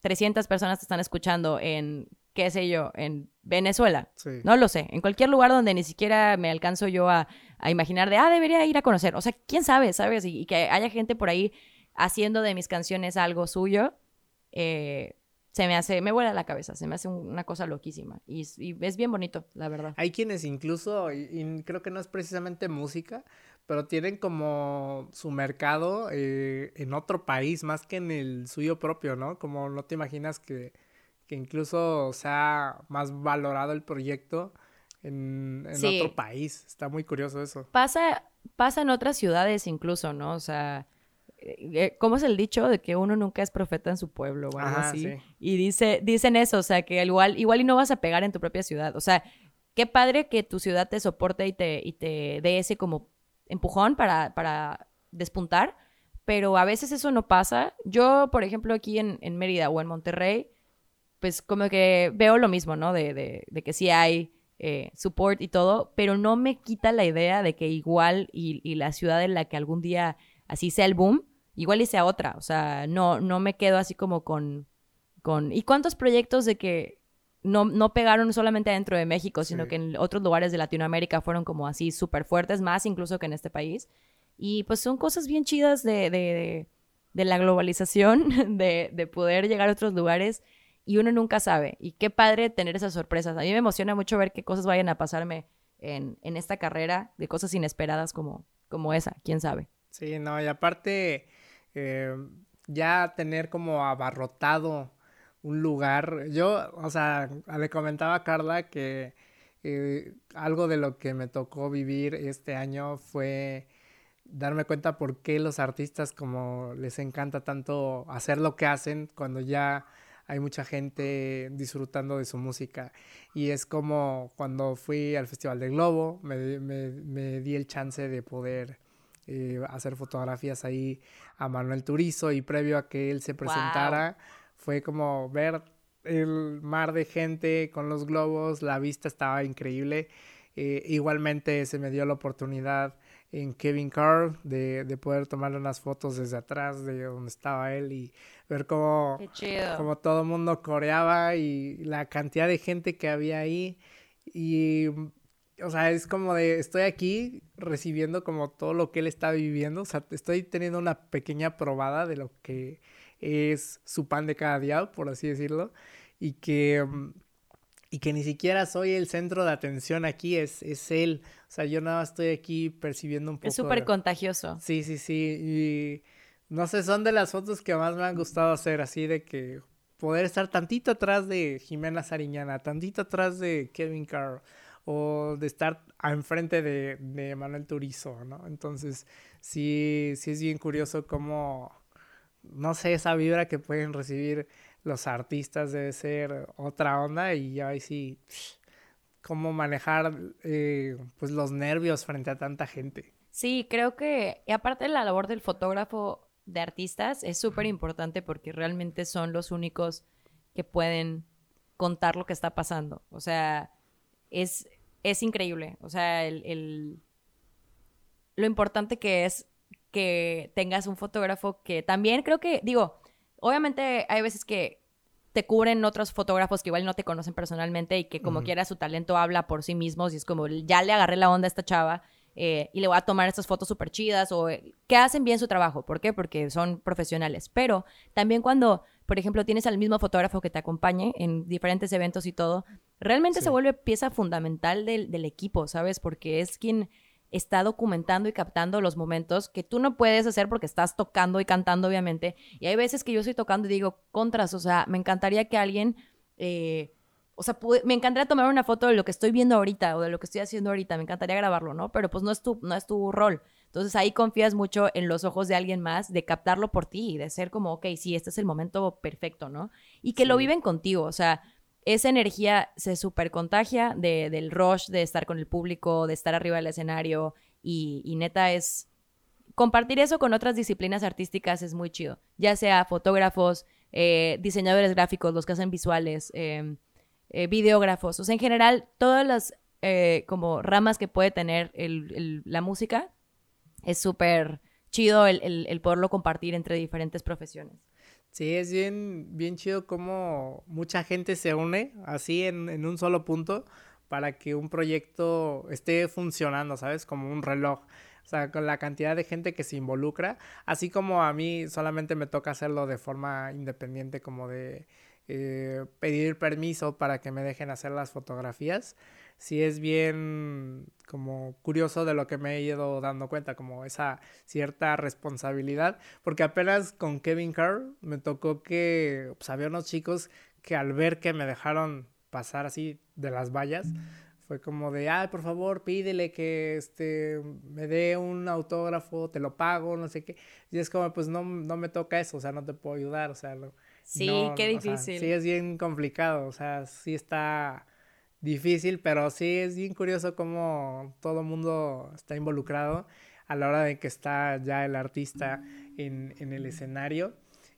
300 personas te están escuchando en, qué sé yo, en Venezuela. No lo sé, en cualquier lugar donde ni siquiera me alcanzo yo a, imaginar de, ah, debería ir a conocer. O sea, quién sabe, ¿sabes? Y, que haya gente por ahí haciendo de mis canciones algo suyo, eh, se me hace, me vuela la cabeza, se me hace una cosa loquísima. Y, es bien bonito, la verdad. Hay quienes incluso, y, creo que no es precisamente música, pero tienen como su mercado eh, en otro país más que en el suyo propio, ¿no? Como no te imaginas que, que incluso sea más valorado el proyecto en, otro país. Está muy curioso eso. Pasa, pasa en otras ciudades incluso, ¿no? O sea, ¿cómo es el dicho de que uno nunca es profeta en su pueblo o algo así? Y dice, dicen eso, o sea, que igual, igual y no vas a pegar en tu propia ciudad. O sea, qué padre que tu ciudad te soporte y te, y te dé ese como empujón para, para despuntar, pero a veces eso no pasa. Yo, por ejemplo, aquí en, en Mérida o en Monterrey, pues como que veo lo mismo, ¿no? De, de, de que sí hay eh, support y todo, pero no me quita la idea de que igual y, y la ciudad en la que algún día así sea el boom, igual y sea otra. O sea, no, no me quedo así como con, con... ¿Y cuántos proyectos de que no, no pegaron solamente dentro de México, sino que en otros lugares de Latinoamérica fueron como así súper fuertes, más incluso que en este país? Y pues son cosas bien chidas de, de, de, la globalización, de, de poder llegar a otros lugares y uno nunca sabe. Y qué padre tener esas sorpresas. A mí me emociona mucho ver qué cosas vayan a pasarme en, en esta carrera, de cosas inesperadas como, como esa, quién sabe. Sí, no, y aparte, eh, ya tener como abarrotado un lugar. Yo, o sea, le comentaba a Carla que eh, algo de lo que me tocó vivir este año fue darme cuenta por qué los artistas como les encanta tanto hacer lo que hacen cuando ya hay mucha gente disfrutando de su música. Y es como cuando fui al Festival de Globo, me, me, me di el chance de poder eh, hacer fotografías ahí a Manuel Turizo y previo a que él se presentara fue como ver el mar de gente con los globos, la vista estaba increíble. Eh, igualmente se me dio la oportunidad en Kevin Carr de, de, poder tomarle unas fotos desde atrás de donde estaba él y ver cómo, cómo todo el mundo coreaba y la cantidad de gente que había ahí. Y o sea, es como de, estoy aquí recibiendo como todo lo que él está viviendo, o sea, estoy teniendo una pequeña probada de lo que es su pan de cada día, por así decirlo, y que, mm, y que ni siquiera soy el centro de atención aquí, es, es él, o sea, yo nada más estoy aquí percibiendo un poco. Es súper contagioso. Sí, sí, sí, y no sé, son de las fotos que más me han gustado hacer, así de que poder estar tantito atrás de Jimena Sariñana, tantito atrás de Kevin Carr o de estar enfrente de, de Manuel Turizo, ¿no? Entonces, sí, sí es bien curioso cómo, no sé, esa vibra que pueden recibir los artistas debe ser otra onda y ahí sí, cómo manejar eh, pues los nervios frente a tanta gente. Sí, creo que, y aparte la labor del fotógrafo de artistas es súper importante porque realmente son los únicos que pueden contar lo que está pasando. O sea, es, es increíble. O sea, el, lo importante que es que tengas un fotógrafo que también creo que, digo, obviamente hay veces que te cubren otros fotógrafos que igual no te conocen personalmente y que como quiera su talento habla por sí mismos y es como, ya le agarré la onda a esta chava eh, y le voy a tomar estas fotos súper chidas o eh, que hacen bien su trabajo. ¿Por qué? Porque son profesionales. Pero también cuando, por ejemplo, tienes al mismo fotógrafo que te acompañe en diferentes eventos y todo, realmente se vuelve pieza fundamental del, del equipo, ¿sabes? Porque es quien está documentando y captando los momentos que tú no puedes hacer porque estás tocando y cantando, obviamente. Y hay veces que yo estoy tocando y digo, contras, o sea, me encantaría que alguien eh, o sea, me encantaría tomar una foto de lo que estoy viendo ahorita o de lo que estoy haciendo ahorita, me encantaría grabarlo, ¿no? Pero pues no es tu, no es tu rol. Entonces ahí confías mucho en los ojos de alguien más, de captarlo por ti y de ser como, ok, sí, este es el momento perfecto, ¿no? Y que lo viven contigo, o sea, esa energía se super contagia de, del rush, de estar con el público, de estar arriba del escenario y, neta es, compartir eso con otras disciplinas artísticas es muy chido, ya sea fotógrafos, eh, diseñadores gráficos, los que hacen visuales, em, eh, videógrafos, o sea, en general, todas las eh, como ramas que puede tener la música, es súper chido el, poderlo compartir entre diferentes profesiones. Sí, es bien, bien chido cómo mucha gente se une así en, en un solo punto para que un proyecto esté funcionando, ¿sabes? Como un reloj. O sea, con la cantidad de gente que se involucra, así como a mí solamente me toca hacerlo de forma independiente, como de eh, pedir permiso para que me dejen hacer las fotografías, sí es bien como curioso de lo que me he ido dando cuenta, como esa cierta responsabilidad, porque apenas con Kevin Carr me tocó que pues, había unos chicos que al ver que me dejaron pasar así de las vallas, fue como de, ay, por favor, pídele que este, me dé un autógrafo, te lo pago, no sé qué. Y es como, pues no, no me toca eso, o sea, no te puedo ayudar, o sea. sí, qué difícil. sí, es bien complicado, o sea, sí está difícil, pero sí es bien curioso cómo todo el mundo está involucrado a la hora de que está ya el artista en, en el escenario.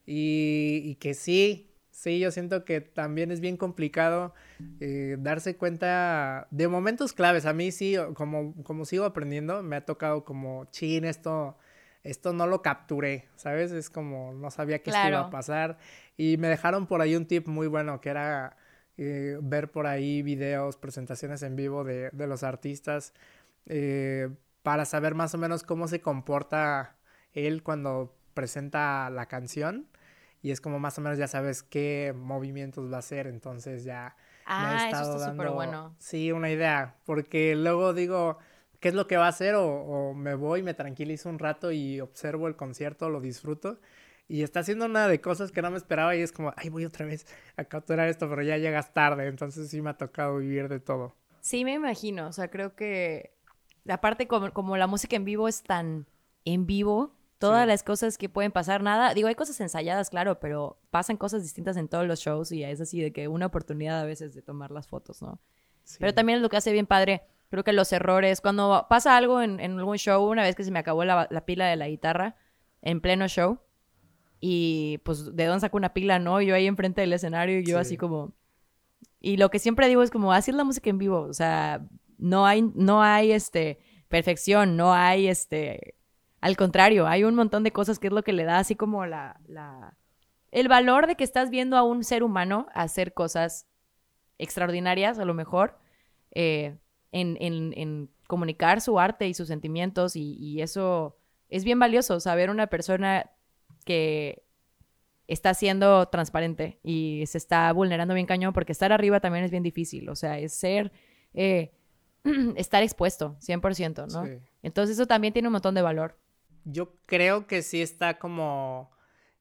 Y, y que sí, Sí, yo siento que también es bien complicado eh, darse cuenta de momentos claves. A mí sí, como, como sigo aprendiendo, me ha tocado como, chin, esto, esto no lo capturé, ¿sabes? Es como, no sabía que esto iba a pasar. Y me dejaron por ahí un tip muy bueno, que era eh, ver por ahí videos, presentaciones en vivo de, de los artistas, eh, para saber más o menos cómo se comporta él cuando presenta la canción y es como más o menos ya sabes qué movimientos va a hacer, entonces ya ah, eso está súper bueno. Sí, una idea, porque luego digo, ¿qué es lo que va a hacer? O, me voy, me tranquilizo un rato y observo el concierto, lo disfruto. Y está haciendo una de cosas que no me esperaba y es como, ay, voy otra vez a capturar esto, pero ya llegas tarde, entonces sí me ha tocado vivir de todo. Sí, me imagino, o sea, creo que aparte como, como la música en vivo es tan en vivo, todas las cosas que pueden pasar, nada, digo, hay cosas ensayadas, claro, pero pasan cosas distintas en todos los shows y es así de que una oportunidad a veces de tomar las fotos, ¿no? Pero también es lo que hace bien padre, creo que los errores, cuando pasa algo en, algún show, una vez que se me acabó la, pila de la guitarra en pleno show, y pues de dónde saco una pila, ¿no? Yo ahí enfrente del escenario y yo así como... Y lo que siempre digo es como, así es la música en vivo, o sea, no hay, no hay, este, perfección, no hay, este, al contrario, hay un montón de cosas que es lo que le da así como la, la, el valor de que estás viendo a un ser humano hacer cosas extraordinarias, a lo mejor, eh, en, en, en, comunicar su arte y sus sentimientos, y, y, eso es bien valioso, saber una persona que está siendo transparente y se está vulnerando bien cañón, porque estar arriba también es bien difícil, o sea, es ser, eh, estar expuesto, 100%, ¿no? Entonces eso también tiene un montón de valor yo creo que sí está como...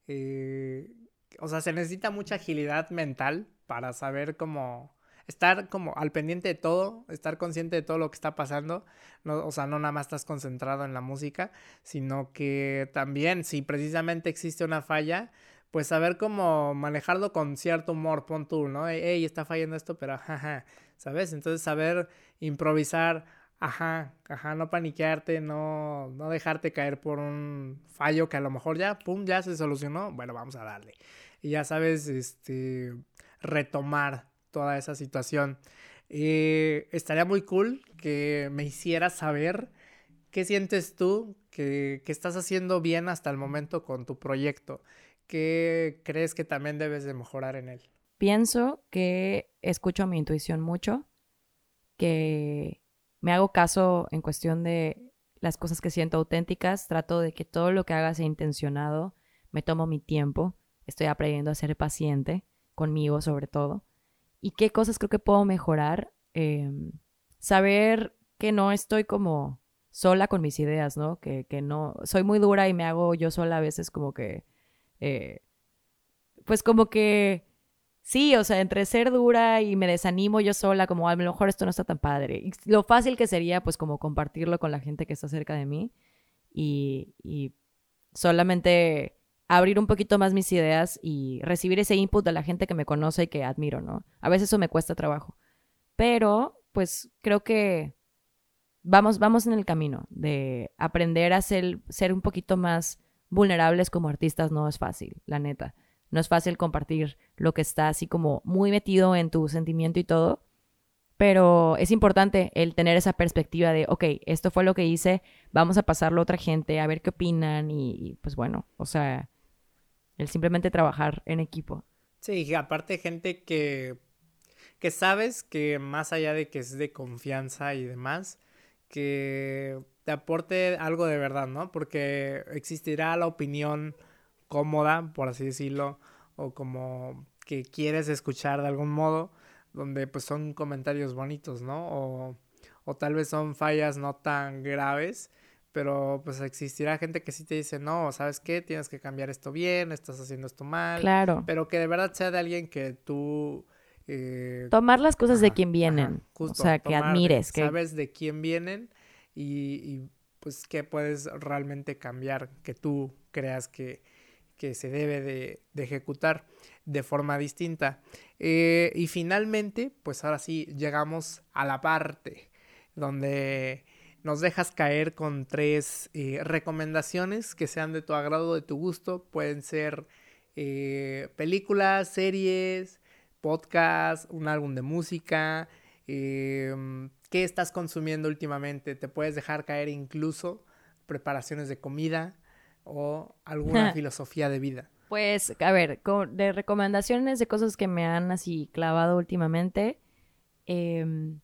Eh, o sea, se necesita mucha agilidad mental para saber cómo estar como al pendiente de todo, estar consciente de todo lo que está pasando, no, o sea, no nada más estás concentrado en la música, sino que también si precisamente existe una falla, pues saber cómo manejarlo con cierto humor, pon tú, ¿no? Ey, está fallando esto, pero jaja, ¿sabes? Entonces saber improvisar, Ajá, ajá, no paniquearte, no, no dejarte caer por un fallo que a lo mejor ya, pum, ya se solucionó. Bueno, vamos a darle. Y ya sabes, este, retomar toda esa situación. Eh, estaría muy cool que me hicieras saber qué sientes tú que, que estás haciendo bien hasta el momento con tu proyecto. ¿Qué crees que también debes de mejorar en él? Pienso que escucho mi intuición mucho, que me hago caso en cuestión de las cosas que siento auténticas, trato de que todo lo que haga sea intencionado, me tomo mi tiempo, estoy aprendiendo a ser paciente conmigo sobre todo. ¿Y qué cosas creo que puedo mejorar? Em, saber que no estoy como sola con mis ideas, ¿no? Que, que, no, soy muy dura y me hago yo sola a veces como que, eh, pues como que Sí, o sea, entre ser dura y me desanimo yo sola, como a lo mejor esto no está tan padre. Lo fácil que sería, pues, como compartirlo con la gente que está cerca de mí y, y solamente abrir un poquito más mis ideas y recibir ese input de la gente que me conoce y que admiro, ¿no? A veces eso me cuesta trabajo. Pero, pues, creo que vamos, vamos en el camino de aprender a ser, ser un poquito más vulnerables como artistas no es fácil, la neta. No es fácil compartir lo que está así como muy metido en tu sentimiento y todo, pero es importante el tener esa perspectiva de, ok, esto fue lo que hice, vamos a pasarlo a otra gente, a ver qué opinan y, pues bueno, o sea, el simplemente trabajar en equipo. Sí, aparte gente que, que sabes que más allá de que es de confianza y demás, que te aporte algo de verdad, ¿no? Porque existirá la opinión cómoda, por así decirlo, o como que quieres escuchar de algún modo, donde pues son comentarios bonitos, ¿no? O, o tal vez son fallas no tan graves, pero pues existirá gente que sí te dice, no, ¿sabes qué? Tienes que cambiar esto bien, estás haciendo esto mal. Claro. Pero que de verdad sea de alguien que tú... Eh, tomar las cosas de quien vienen. o sea, que admires. Que... Sabes de quién vienen y, y pues qué puedes realmente cambiar, que tú creas que, que se debe de, de ejecutar de forma distinta. Eh, y finalmente, pues ahora sí, llegamos a la parte donde nos dejas caer con tres eh, recomendaciones que sean de tu agrado, de tu gusto. Pueden ser eh, películas, series, podcasts, un álbum de música. Em, ¿Qué estás consumiendo últimamente? Te puedes dejar caer incluso preparaciones de comida o alguna filosofía de vida. Pues, a ver, de recomendaciones de cosas que me han así clavado últimamente, em,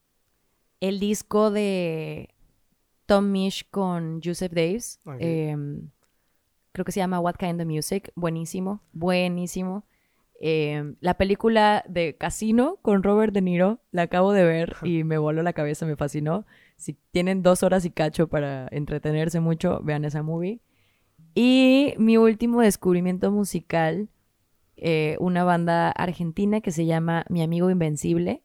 el disco de Tom Misch con Joseph Daves, em, creo que se llama What Kind of Music, buenísimo, buenísimo. Em, la película de Casino con Robert De Niro, la acabo de ver y me voló la cabeza, me fascinó. Si tienen dos horas y cacho para entretenerse mucho, vean esa movie. Y mi último descubrimiento musical, eh, una banda argentina que se llama Mi Amigo Invencible.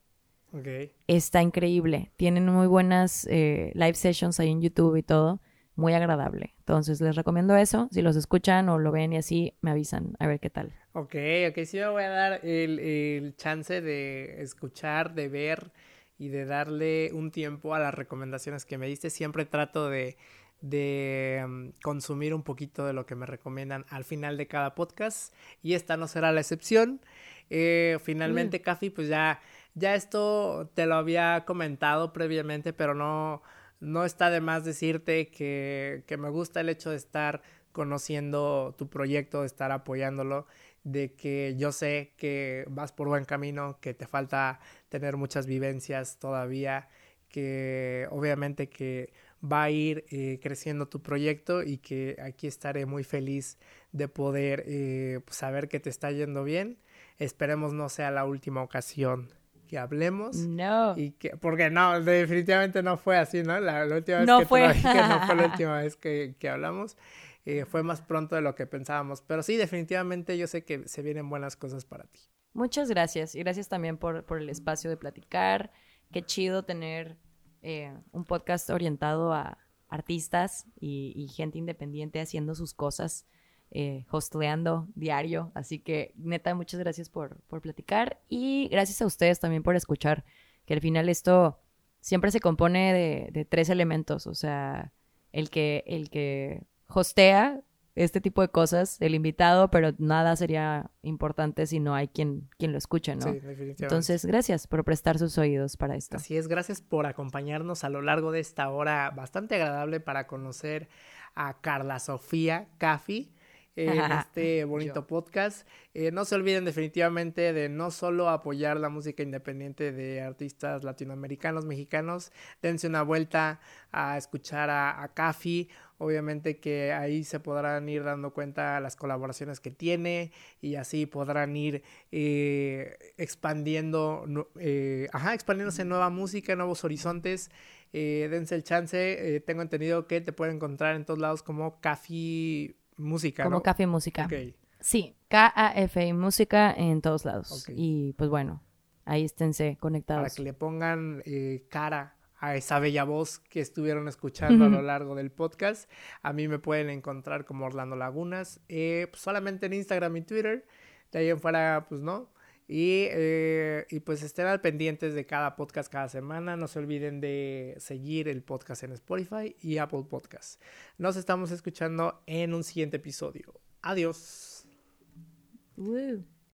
Está increíble. Tienen muy buenas eh, live sessions ahí en YouTube y todo. Muy agradable. Entonces les recomiendo eso. Si los escuchan o lo ven y así, me avisan a ver qué tal. Ok, ok. Sí me voy a dar el, el chance de escuchar, de ver y de darle un tiempo a las recomendaciones que me diste. Siempre trato de de mm, consumir un poquito de lo que me recomiendan al final de cada podcast y esta no será la excepción. Eh, finalmente, mm. Pues ya, ya esto te lo había comentado previamente, pero no, no está de más decirte que, que me gusta el hecho de estar conociendo tu proyecto, de estar apoyándolo, de que yo sé que vas por buen camino, que te falta tener muchas vivencias todavía, que obviamente que va a ir eh, creciendo tu proyecto y que aquí estaré muy feliz de poder eh, pues, saber que te está yendo bien. Esperemos no sea la última ocasión que hablemos. No. Y que, porque no, definitivamente no fue así, ¿no? La, última vez que fue. Te lo no fue la última vez que, que hablamos. Eh, fue más pronto de lo que pensábamos. Pero sí, definitivamente yo sé que se vienen buenas cosas para ti. Muchas gracias. Y gracias también por, por el espacio de platicar. Qué chido tener eh, un podcast orientado a artistas y, gente independiente haciendo sus cosas, eh, hostleando diario. Así que, neta, muchas gracias por, por platicar y gracias a ustedes también por escuchar, que al final esto siempre se compone de, de tres elementos, o sea, el que, el que hostea este tipo de cosas, el invitado, pero nada sería importante si no hay quien, quien lo escuche, ¿no? Sí, definitivamente. Entonces, gracias por prestar sus oídos para esto. Así es, gracias por acompañarnos a lo largo de esta hora bastante agradable para conocer a Carla Sofía Caffi en este bonito podcast. Eh, no se olviden definitivamente de no solo apoyar la música independiente de artistas latinoamericanos, mexicanos, dense una vuelta a escuchar a, a Cafi. Obviamente que ahí se podrán ir dando cuenta las colaboraciones que tiene y así podrán ir eh, expandiendo, eh, ajá, expandiéndose nueva música, nuevos horizontes. dense el chance. tengo entendido que te pueden encontrar en todos lados como Cafi Música, Como Café Música. Sí, K-A-F Música en todos lados. Y pues bueno, ahí esténse conectados. Para que le pongan eh, cara a esa bella voz que estuvieron escuchando a lo largo del podcast. A mí me pueden encontrar como Orlando Lagunas, eh, pues solamente en Instagram y Twitter. De ahí en fuera, pues no. Y, eh, y pues estén al pendientes de cada podcast cada semana. No se olviden de seguir el podcast en Spotify y Apple Podcasts. Nos estamos escuchando en un siguiente episodio. Adiós.